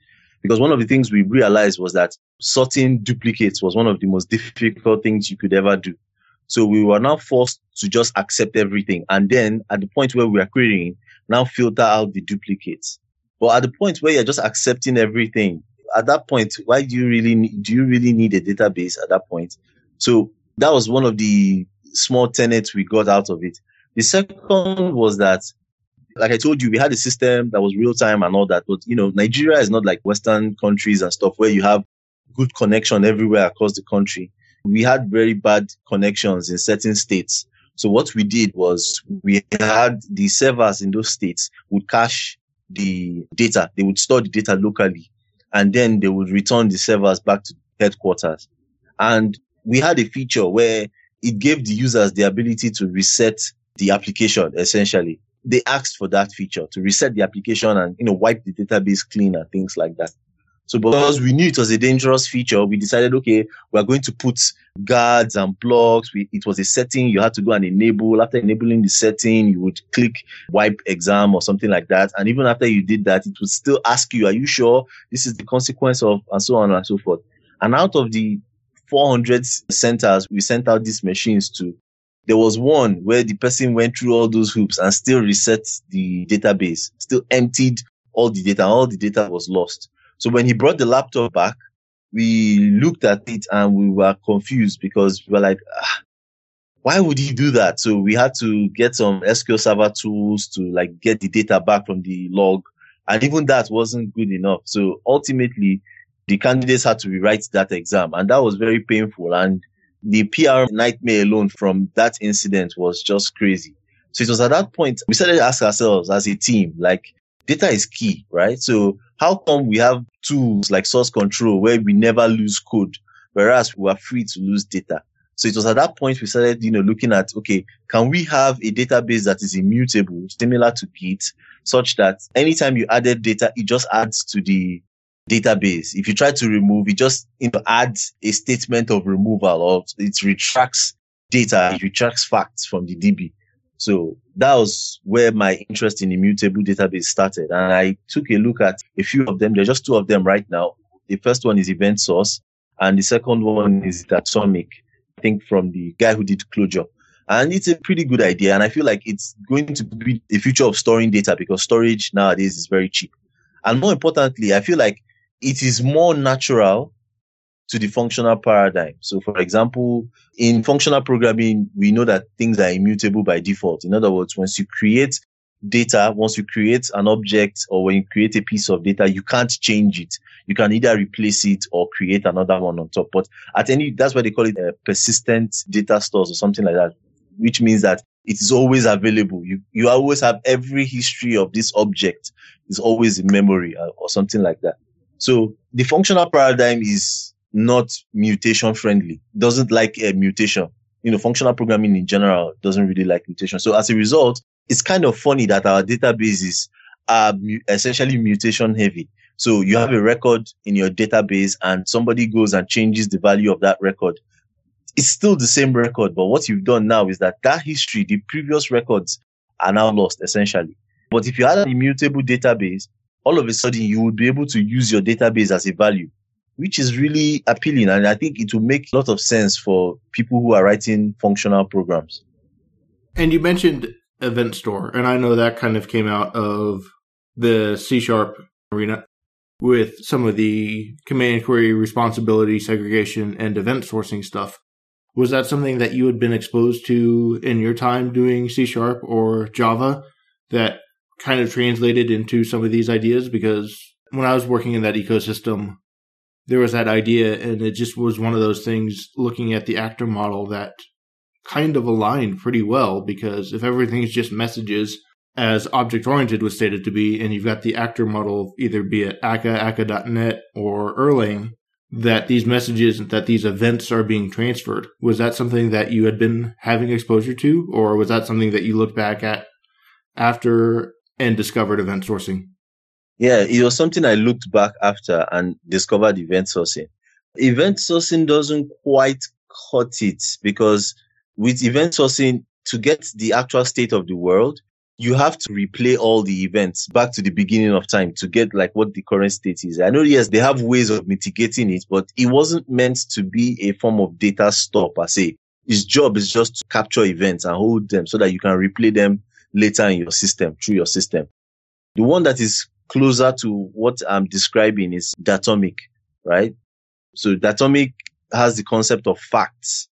Because one of the things we realized was that sorting duplicates was one of the most difficult things you could ever do. So we were now forced to just accept everything. And then at the point where we are querying, now filter out the duplicates. But at the point where you're just accepting everything, at that point, why do you really need, do you really need a database at that point? So that was one of the small tenets we got out of it. The second was that, like I told you, we had a system that was real time and all that, but you know, Nigeria is not like Western countries and stuff where you have good connection everywhere across the country. We had very bad connections in certain states. So what we did was we had the servers in those states would cache the data. They would store the data locally and then they would return the servers back to headquarters. And we had a feature where it gave the users the ability to reset the application essentially. They asked for that feature to reset the application and, you know, wipe the database clean and things like that. So because we knew it was a dangerous feature, we decided, okay, we're going to put guards and blocks. We, it was a setting you had to go and enable. After enabling the setting, you would click wipe exam or something like that. And even after you did that, it would still ask you, are you sure this is the consequence of, and so on and so forth. And out of the 400 centers we sent out these machines to, there was one where the person went through all those hoops and still reset the database, still emptied all the data. All the data was lost. So when he brought the laptop back, we looked at it and we were confused because we were like, ah, why would he do that? So we had to get some SQL Server tools to like get the data back from the log. And even that wasn't good enough. So ultimately, the candidates had to rewrite that exam and that was very painful. And the PR nightmare alone from that incident was just crazy. So it was at that point we started to ask ourselves as a team, like data is key, right? So how come we have tools like source control where we never lose code, whereas we are free to lose data? So it was at that point we started, you know, looking at, okay, can we have a database that is immutable, similar to Git, such that anytime you added data, it just adds to the database. If you try to remove, it just, you know, adds a statement of removal or it retracts data, it retracts facts from the DB. So that was where my interest in immutable database started. And I took a look at a few of them. There are just two of them right now. The first one is Event Store, and the second one is Datomic, I think from the guy who did Clojure. And it's a pretty good idea. And I feel like it's going to be the future of storing data because storage nowadays is very cheap. And more importantly, I feel like it is more natural to the functional paradigm. So for example, in functional programming, we know that things are immutable by default. In other words, once you create data, once you create an object or when you create a piece of data, you can't change it. You can either replace it or create another one on top. But at any, that's why they call it a persistent data stores or something like that, which means that it is always available. You, you always have every history of this object is always in memory or, uh, or something like that. So the functional paradigm is not mutation friendly. Doesn't like a mutation. You know, functional programming in general doesn't really like mutation. So as a result, it's kind of funny that our databases are essentially mutation heavy. So you have a record in your database and somebody goes and changes the value of that record it's still the same record, but what you've done now is that that history, the previous records are now lost essentially. But if you had an immutable database, all of a sudden you would be able to use your database as a value, which is really appealing. And I think it will make a lot of sense for people who are writing functional programs. And you mentioned Event Store, and I know that kind of came out of the C sharp arena with some of the command query responsibility segregation and event sourcing stuff. Was that something that you had been exposed to in your time doing C sharp or Java that kind of translated into some of these ideas? Because when I was working in that ecosystem, there was that idea, and it just was one of those things looking at the actor model that kind of aligned pretty well. Because if everything is just messages, as object oriented was stated to be, and you've got the actor model, either be it Akka, Akka.net, or Erlang, that these messages, that these events are being transferred. Was that something that you had been having exposure to, or was that something that you looked back at after and discovered event sourcing? Yeah, it was something I looked back after and discovered event sourcing. Event sourcing doesn't quite cut it because with event sourcing, to get the actual state of the world, you have to replay all the events back to the beginning of time to get like what the current state is. I know, yes, they have ways of mitigating it, but it wasn't meant to be a form of data store per se. Its job is just to capture events and hold them so that you can replay them later in your system, through your system. The one that is closer to what I'm describing is Datomic, right? So Datomic has the concept of facts.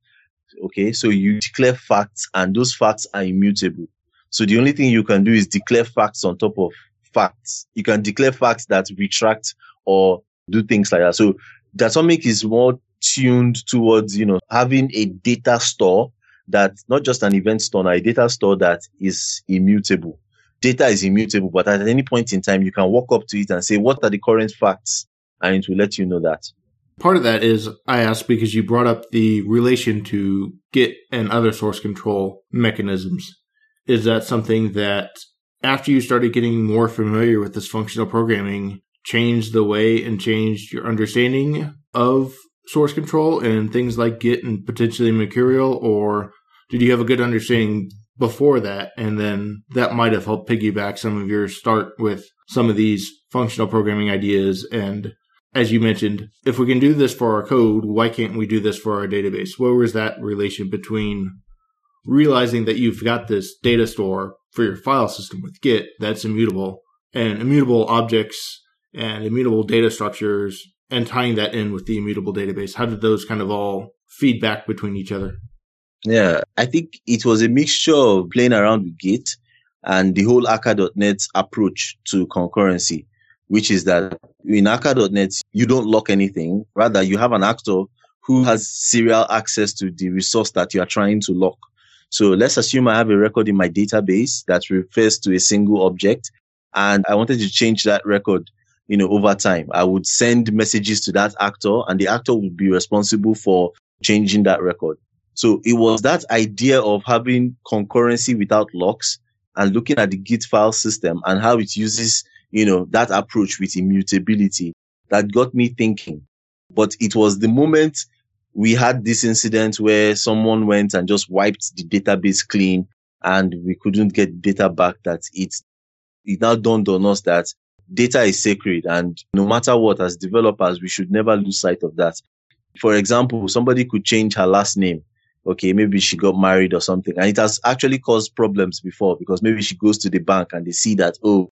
Okay. So you declare facts and those facts are immutable. So the only thing you can do is declare facts on top of facts. You can declare facts that retract or do things like that. So Datomic is more tuned towards, you know, having a data store that not just an event store, a data store that is immutable. Data is immutable, but at any point in time, you can walk up to it and say, what are the current facts? And it will let you know that. Part of that is I asked because you brought up the relation to Git and other source control mechanisms is that something that after you started getting more familiar with this functional programming changed the way and changed your understanding of source control and things like Git and potentially Mercurial, or did you have a good understanding before that? And then that might have helped piggyback some of your start with some of these functional programming ideas. And as you mentioned, if we can do this for our code, why can't we do this for our database? Where was that relation between realizing that you've got this data store for your file system with Git that's immutable and immutable objects and immutable data structures and tying that in with the immutable database. How did those kind of all feed back between each other? Yeah, I think it was a mixture of playing around with Git and the whole Akka.net approach to concurrency, which is that in Akka.net, you don't lock anything. Rather, you have an actor who has serial access to the resource that you are trying to lock. So let's assume I have a record in my database that refers to a single object and I wanted to change that record, you know, over time. I would send messages to that actor and the actor would be responsible for changing that record. So it was that idea of having concurrency without locks and looking at the Git file system and how it uses, you know, that approach with immutability that got me thinking. But it was the moment we had this incident where someone went and just wiped the database clean and we couldn't get data back that it, it now dawned on us that data is sacred and no matter what as developers we should never lose sight of that for example somebody could change her last name okay maybe she got married or something and it has actually caused problems before because maybe she goes to the bank and they see that oh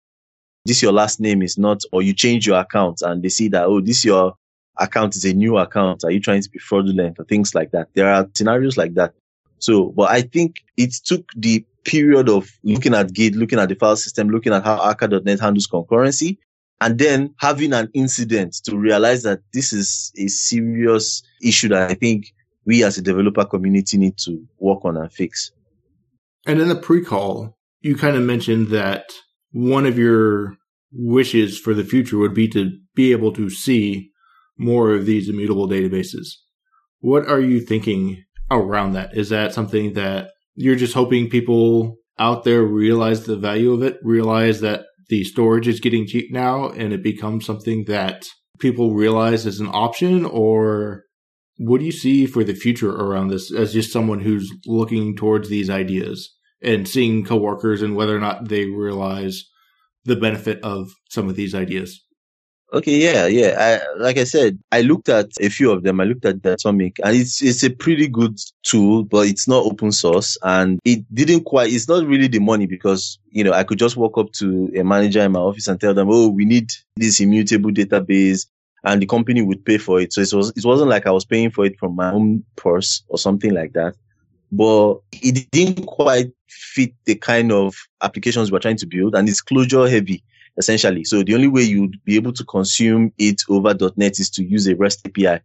this your last name is not or you change your account and they see that oh this your account is a new account? Are you trying to be fraudulent or things like that? There are scenarios like that. So, but I think it took the period of looking at Git, looking at the file system, looking at how Akka.net handles concurrency, and then having an incident to realize that this is a serious issue that I think we as a developer community need to work on and fix. And in the pre call, you kind of mentioned that one of your wishes for the future would be to be able to see more of these immutable databases. What are you thinking around that? Is that something that you're just hoping people out there realize the value of it, realize that the storage is getting cheap now and it becomes something that people realize as an option or what do you see for the future around this as just someone who's looking towards these ideas and seeing coworkers and whether or not they realize the benefit of some of these ideas? Okay, yeah, yeah. I, like I said, I looked at a few of them. I looked at Datomic and it's, it's a pretty good tool, but it's not open source and it didn't quite, it's not really the money because, you know, I could just walk up to a manager in my office and tell them, Oh, we need this immutable database and the company would pay for it. So it was, it wasn't like I was paying for it from my own purse or something like that, but it didn't quite fit the kind of applications we're trying to build and it's Clojure heavy essentially. So the only way you'd be able to consume it over .NET is to use a REST API.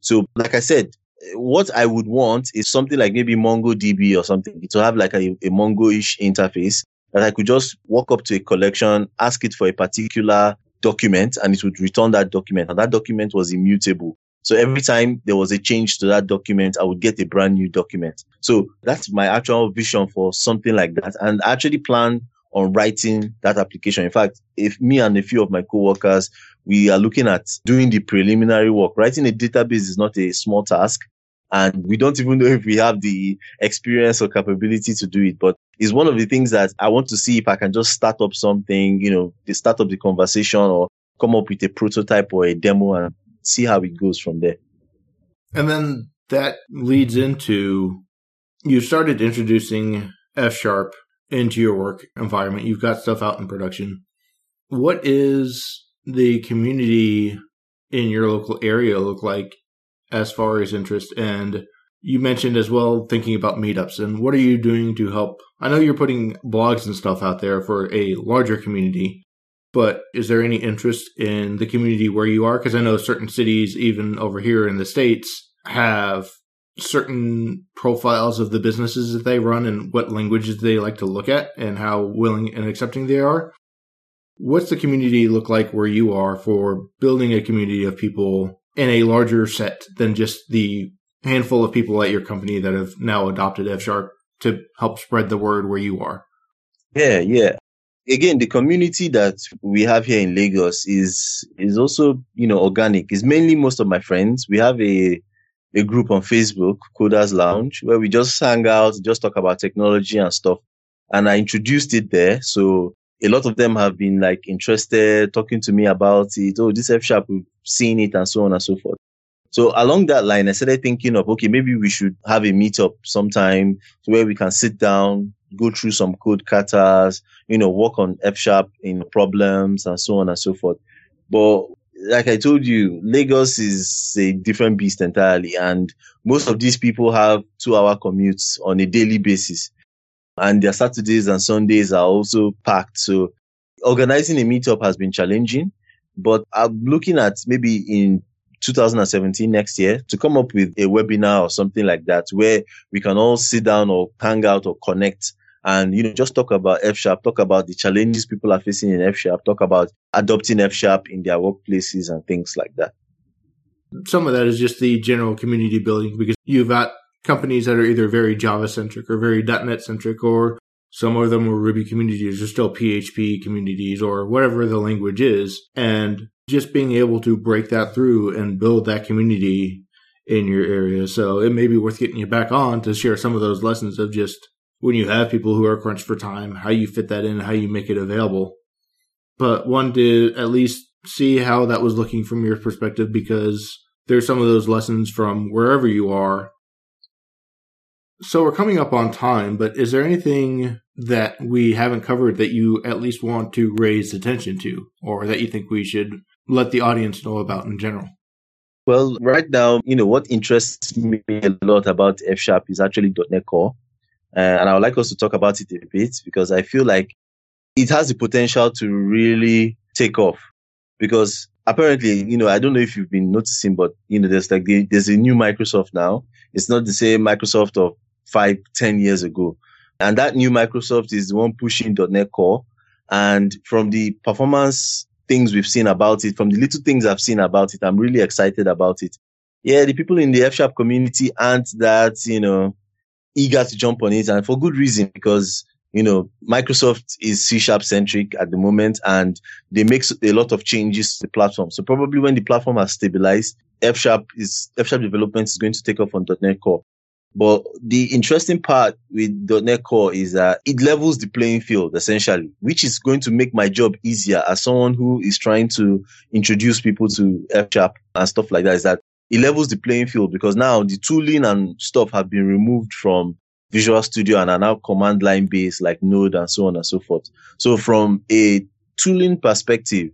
So like I said, what I would want is something like maybe MongoDB or something to have like a, a Mongo-ish interface that I could just walk up to a collection, ask it for a particular document and it would return that document and that document was immutable. So every time there was a change to that document, I would get a brand new document. So that's my actual vision for something like that. And I actually plan on writing that application. In fact, if me and a few of my coworkers, we are looking at doing the preliminary work. Writing a database is not a small task. And we don't even know if we have the experience or capability to do it. But it's one of the things that I want to see if I can just start up something, you know, start up the conversation or come up with a prototype or a demo and see how it goes from there. And then that leads into you started introducing F sharp into your work environment. You've got stuff out in production. What is the community in your local area look like as far as interest? And you mentioned as well thinking about meetups and what are you doing to help? I know you're putting blogs and stuff out there for a larger community, but is there any interest in the community where you are? Because I know certain cities, even over here in the States, have certain profiles of the businesses that they run and what languages they like to look at and how willing and accepting they are. What's the community look like where you are for building a community of people in a larger set than just the handful of people at your company that have now adopted F Sharp to help spread the word where you are? Yeah, yeah. Again, the community that we have here in Lagos is is also, you know, organic. It's mainly most of my friends. We have a a group on Facebook, Coders Lounge, where we just hang out, just talk about technology and stuff. And I introduced it there. So a lot of them have been like interested, talking to me about it. Oh, this F sharp, we've seen it and so on and so forth. So along that line, I started thinking of, okay, maybe we should have a meetup sometime where we can sit down, go through some code katas, you know, work on F sharp in problems and so on and so forth. But like I told you, Lagos is a different beast entirely. And most of these people have two hour commutes on a daily basis. And their Saturdays and Sundays are also packed. So organizing a meetup has been challenging, but I'm looking at maybe in 2017 next year to come up with a webinar or something like that where we can all sit down or hang out or connect and you know just talk about F sharp, talk about the challenges people are facing in F sharp, talk about adopting F sharp in their workplaces and things like that. Some of that is just the general community building because you've got companies that are either very Java centric or very .NET centric, or some of them are Ruby communities or still PHP communities or whatever the language is, and just being able to break that through and build that community in your area. So it may be worth getting you back on to share some of those lessons of just when you have people who are crunched for time, how you fit that in, how you make it available. But one to at least see how that was looking from your perspective because there's some of those lessons from wherever you are. So we're coming up on time, but is there anything that we haven't covered that you at least want to raise attention to or that you think we should let the audience know about in general? Well, right now, you know, what interests me a lot about F Sharp is actually .NET Core. Uh, and I would like us to talk about it a bit because I feel like it has the potential to really take off because apparently, you know, I don't know if you've been noticing, but you know, there's like the, there's a new Microsoft now. It's not the same Microsoft of five, ten years ago. And that new Microsoft is the one pushing .NET Core. And from the performance things we've seen about it, from the little things I've seen about it, I'm really excited about it. Yeah, the people in the F Sharp community aren't that, you know, eager to jump on it and for good reason because you know, Microsoft is C sharp centric at the moment and they make a lot of changes to the platform. So probably when the platform has stabilized, F sharp is, F sharp development is going to take off on .NET Core. But the interesting part with .NET Core is that it levels the playing field essentially, which is going to make my job easier as someone who is trying to introduce people to F sharp and stuff like that. Is that it levels the playing field because now the tooling and stuff have been removed from Visual Studio and are now command line based like Node and so on and so forth. So from a tooling perspective,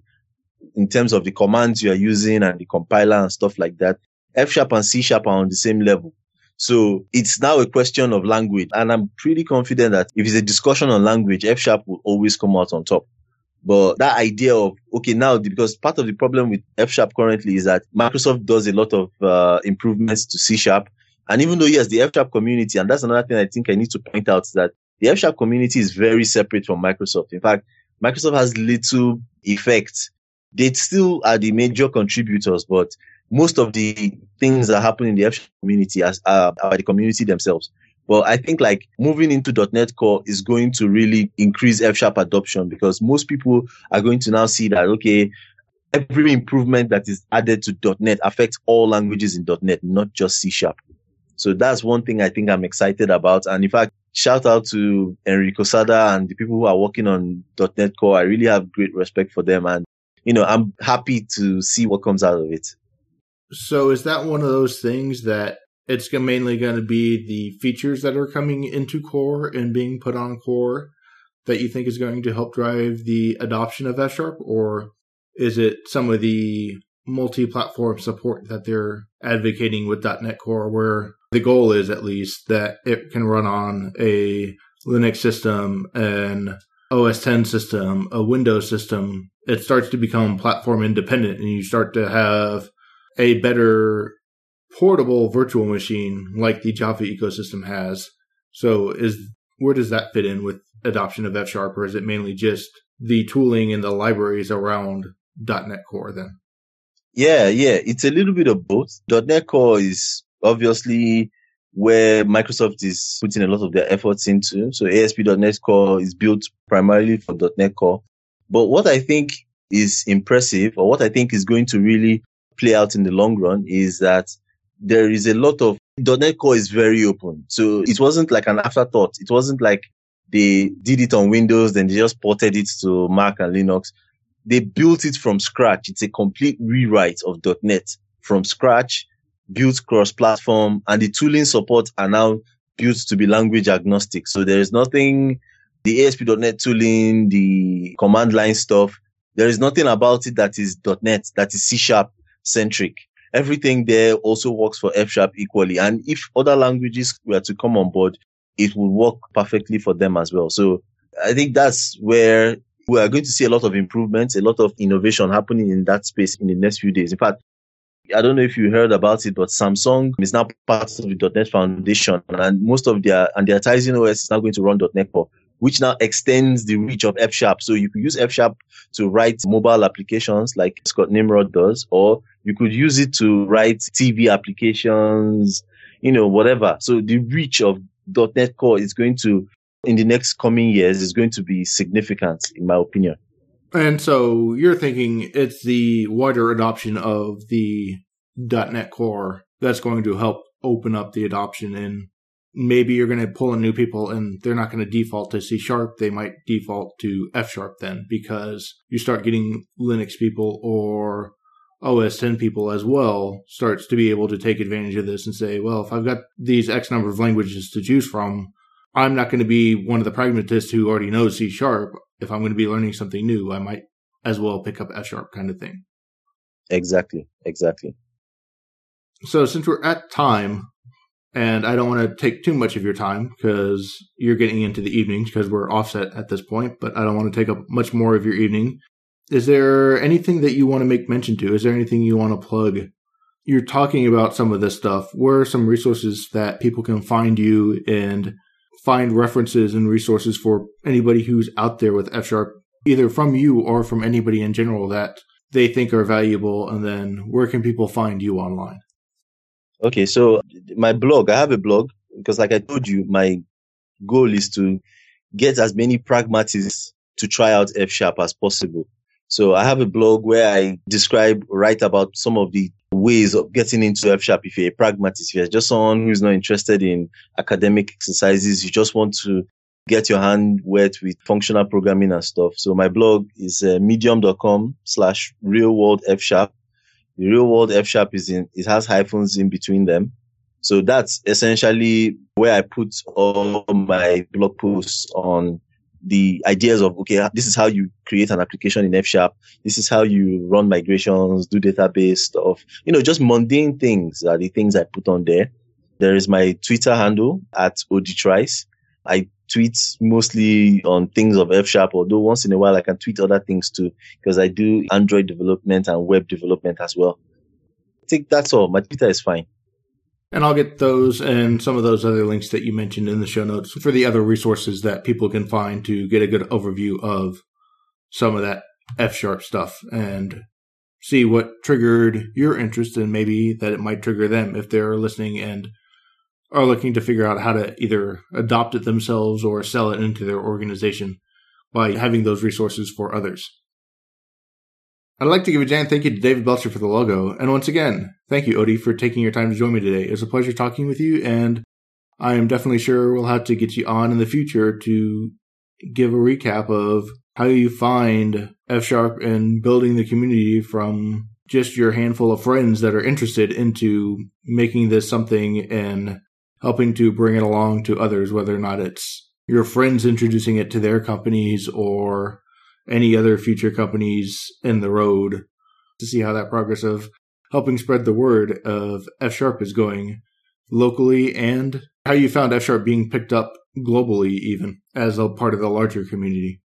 in terms of the commands you are using and the compiler and stuff like that, F sharp and C sharp are on the same level. So it's now a question of language. And I'm pretty confident that if it's a discussion on language, F sharp will always come out on top. But that idea of, okay, now, because part of the problem with F sharp currently is that Microsoft does a lot of uh, improvements to C sharp and even though, yes, the F Sharp community, and that's another thing I think I need to point out that the F Sharp community is very separate from Microsoft. In fact, Microsoft has little effect. They still are the major contributors, but most of the things that happen in the F community are, are, are the community themselves. But I think like moving into .NET Core is going to really increase F Sharp adoption because most people are going to now see that, okay, every improvement that is added to .NET affects all languages in .NET, not just C Sharp. So that's one thing I think I'm excited about. And in fact, shout out to Enrico Sada and the people who are working on .NET Core. I really have great respect for them. And, you know, I'm happy to see what comes out of it. So is that one of those things that it's mainly going to be the features that are coming into core and being put on core that you think is going to help drive the adoption of F Sharp? Or is it some of the multi-platform support that they're advocating with .NET Core where the goal is at least that it can run on a Linux system, an OS 10 system, a Windows system. It starts to become platform independent and you start to have a better portable virtual machine like the Java ecosystem has. So is where does that fit in with adoption of F Sharp or is it mainly just the tooling and the libraries around .NET Core then? Yeah, yeah, it's a little bit of both. .NET Core is obviously where Microsoft is putting a lot of their efforts into. So ASP.NET Core is built primarily for .NET Core. But what I think is impressive or what I think is going to really play out in the long run is that there is a lot of .NET Core is very open. So it wasn't like an afterthought. It wasn't like they did it on Windows, then they just ported it to Mac and Linux. They built it from scratch. It's a complete rewrite of .NET from scratch built cross-platform and the tooling support are now built to be language agnostic. So there is nothing, the ASP.NET tooling, the command line stuff, there is nothing about it that is .NET, that is C sharp centric. Everything there also works for F sharp equally. And if other languages were to come on board, it would work perfectly for them as well. So I think that's where we are going to see a lot of improvements, a lot of innovation happening in that space in the next few days. In fact, I don't know if you heard about it, but Samsung is now part of the .NET Foundation, and most of their and their Tizen OS is now going to run .NET Core, which now extends the reach of F Sharp. So you could use F Sharp to write mobile applications like Scott Nimrod does, or you could use it to write TV applications, you know, whatever. So the reach of .NET Core is going to, in the next coming years, is going to be significant, in my opinion. And so you're thinking it's the wider adoption of the .NET Core that's going to help open up the adoption and maybe you're going to pull in new people and they're not going to default to C sharp. They might default to F sharp then because you start getting Linux people or OS 10 people as well starts to be able to take advantage of this and say, well, if I've got these X number of languages to choose from, I'm not going to be one of the pragmatists who already knows C sharp if I'm going to be learning something new, I might as well pick up F sharp kind of thing. Exactly. Exactly. So since we're at time, and I don't want to take too much of your time because you're getting into the evenings because we're offset at this point, but I don't want to take up much more of your evening. Is there anything that you want to make mention to? Is there anything you want to plug? You're talking about some of this stuff. Where are some resources that people can find you and find references and resources for anybody who's out there with F Sharp, either from you or from anybody in general that they think are valuable? And then where can people find you online? Okay, so my blog, I have a blog because, like I told you, my goal is to get as many pragmatists to try out F sharp as possible. So I have a blog where I describe, write about some of the ways of getting into F sharp if you're a pragmatist, if you're just someone who's not interested in academic exercises, you just want to get your hand wet with functional programming and stuff. So my blog is uh, medium.com slash real world F sharp. The real world F sharp is in, it has hyphens in between them. So that's essentially where I put all my blog posts on the ideas of, okay, this is how you create an application in F sharp. This is how you run migrations, do database stuff, you know, just mundane things are the things I put on there. There is my Twitter handle at odtrice. I tweet mostly on things of F sharp, although once in a while I can tweet other things too, because I do Android development and web development as well. I think that's all. My Twitter is fine. And I'll get those and some of those other links that you mentioned in the show notes for the other resources that people can find to get a good overview of some of that F sharp stuff and see what triggered your interest and maybe that it might trigger them if they're listening and are looking to figure out how to either adopt it themselves or sell it into their organization by having those resources for others. I'd like to give a giant thank you to David Belcher for the logo. And once again, thank you, Ody, for taking your time to join me today. It was a pleasure talking with you, and I am definitely sure we'll have to get you on in the future to give a recap of how you find F Sharp and building the community from just your handful of friends that are interested into making this something and helping to bring it along to others, whether or not it's your friends introducing it to their companies or any other future companies in the road to see how that progress of helping spread the word of F Sharp is going locally and how you found F Sharp being picked up globally, even as a part of the larger community.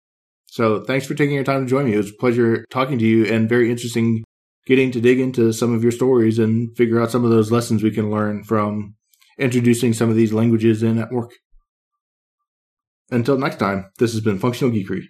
So thanks for taking your time to join me. It was a pleasure talking to you and very interesting getting to dig into some of your stories and figure out some of those lessons we can learn from introducing some of these languages in at work. Until next time, this has been Functional Geekery.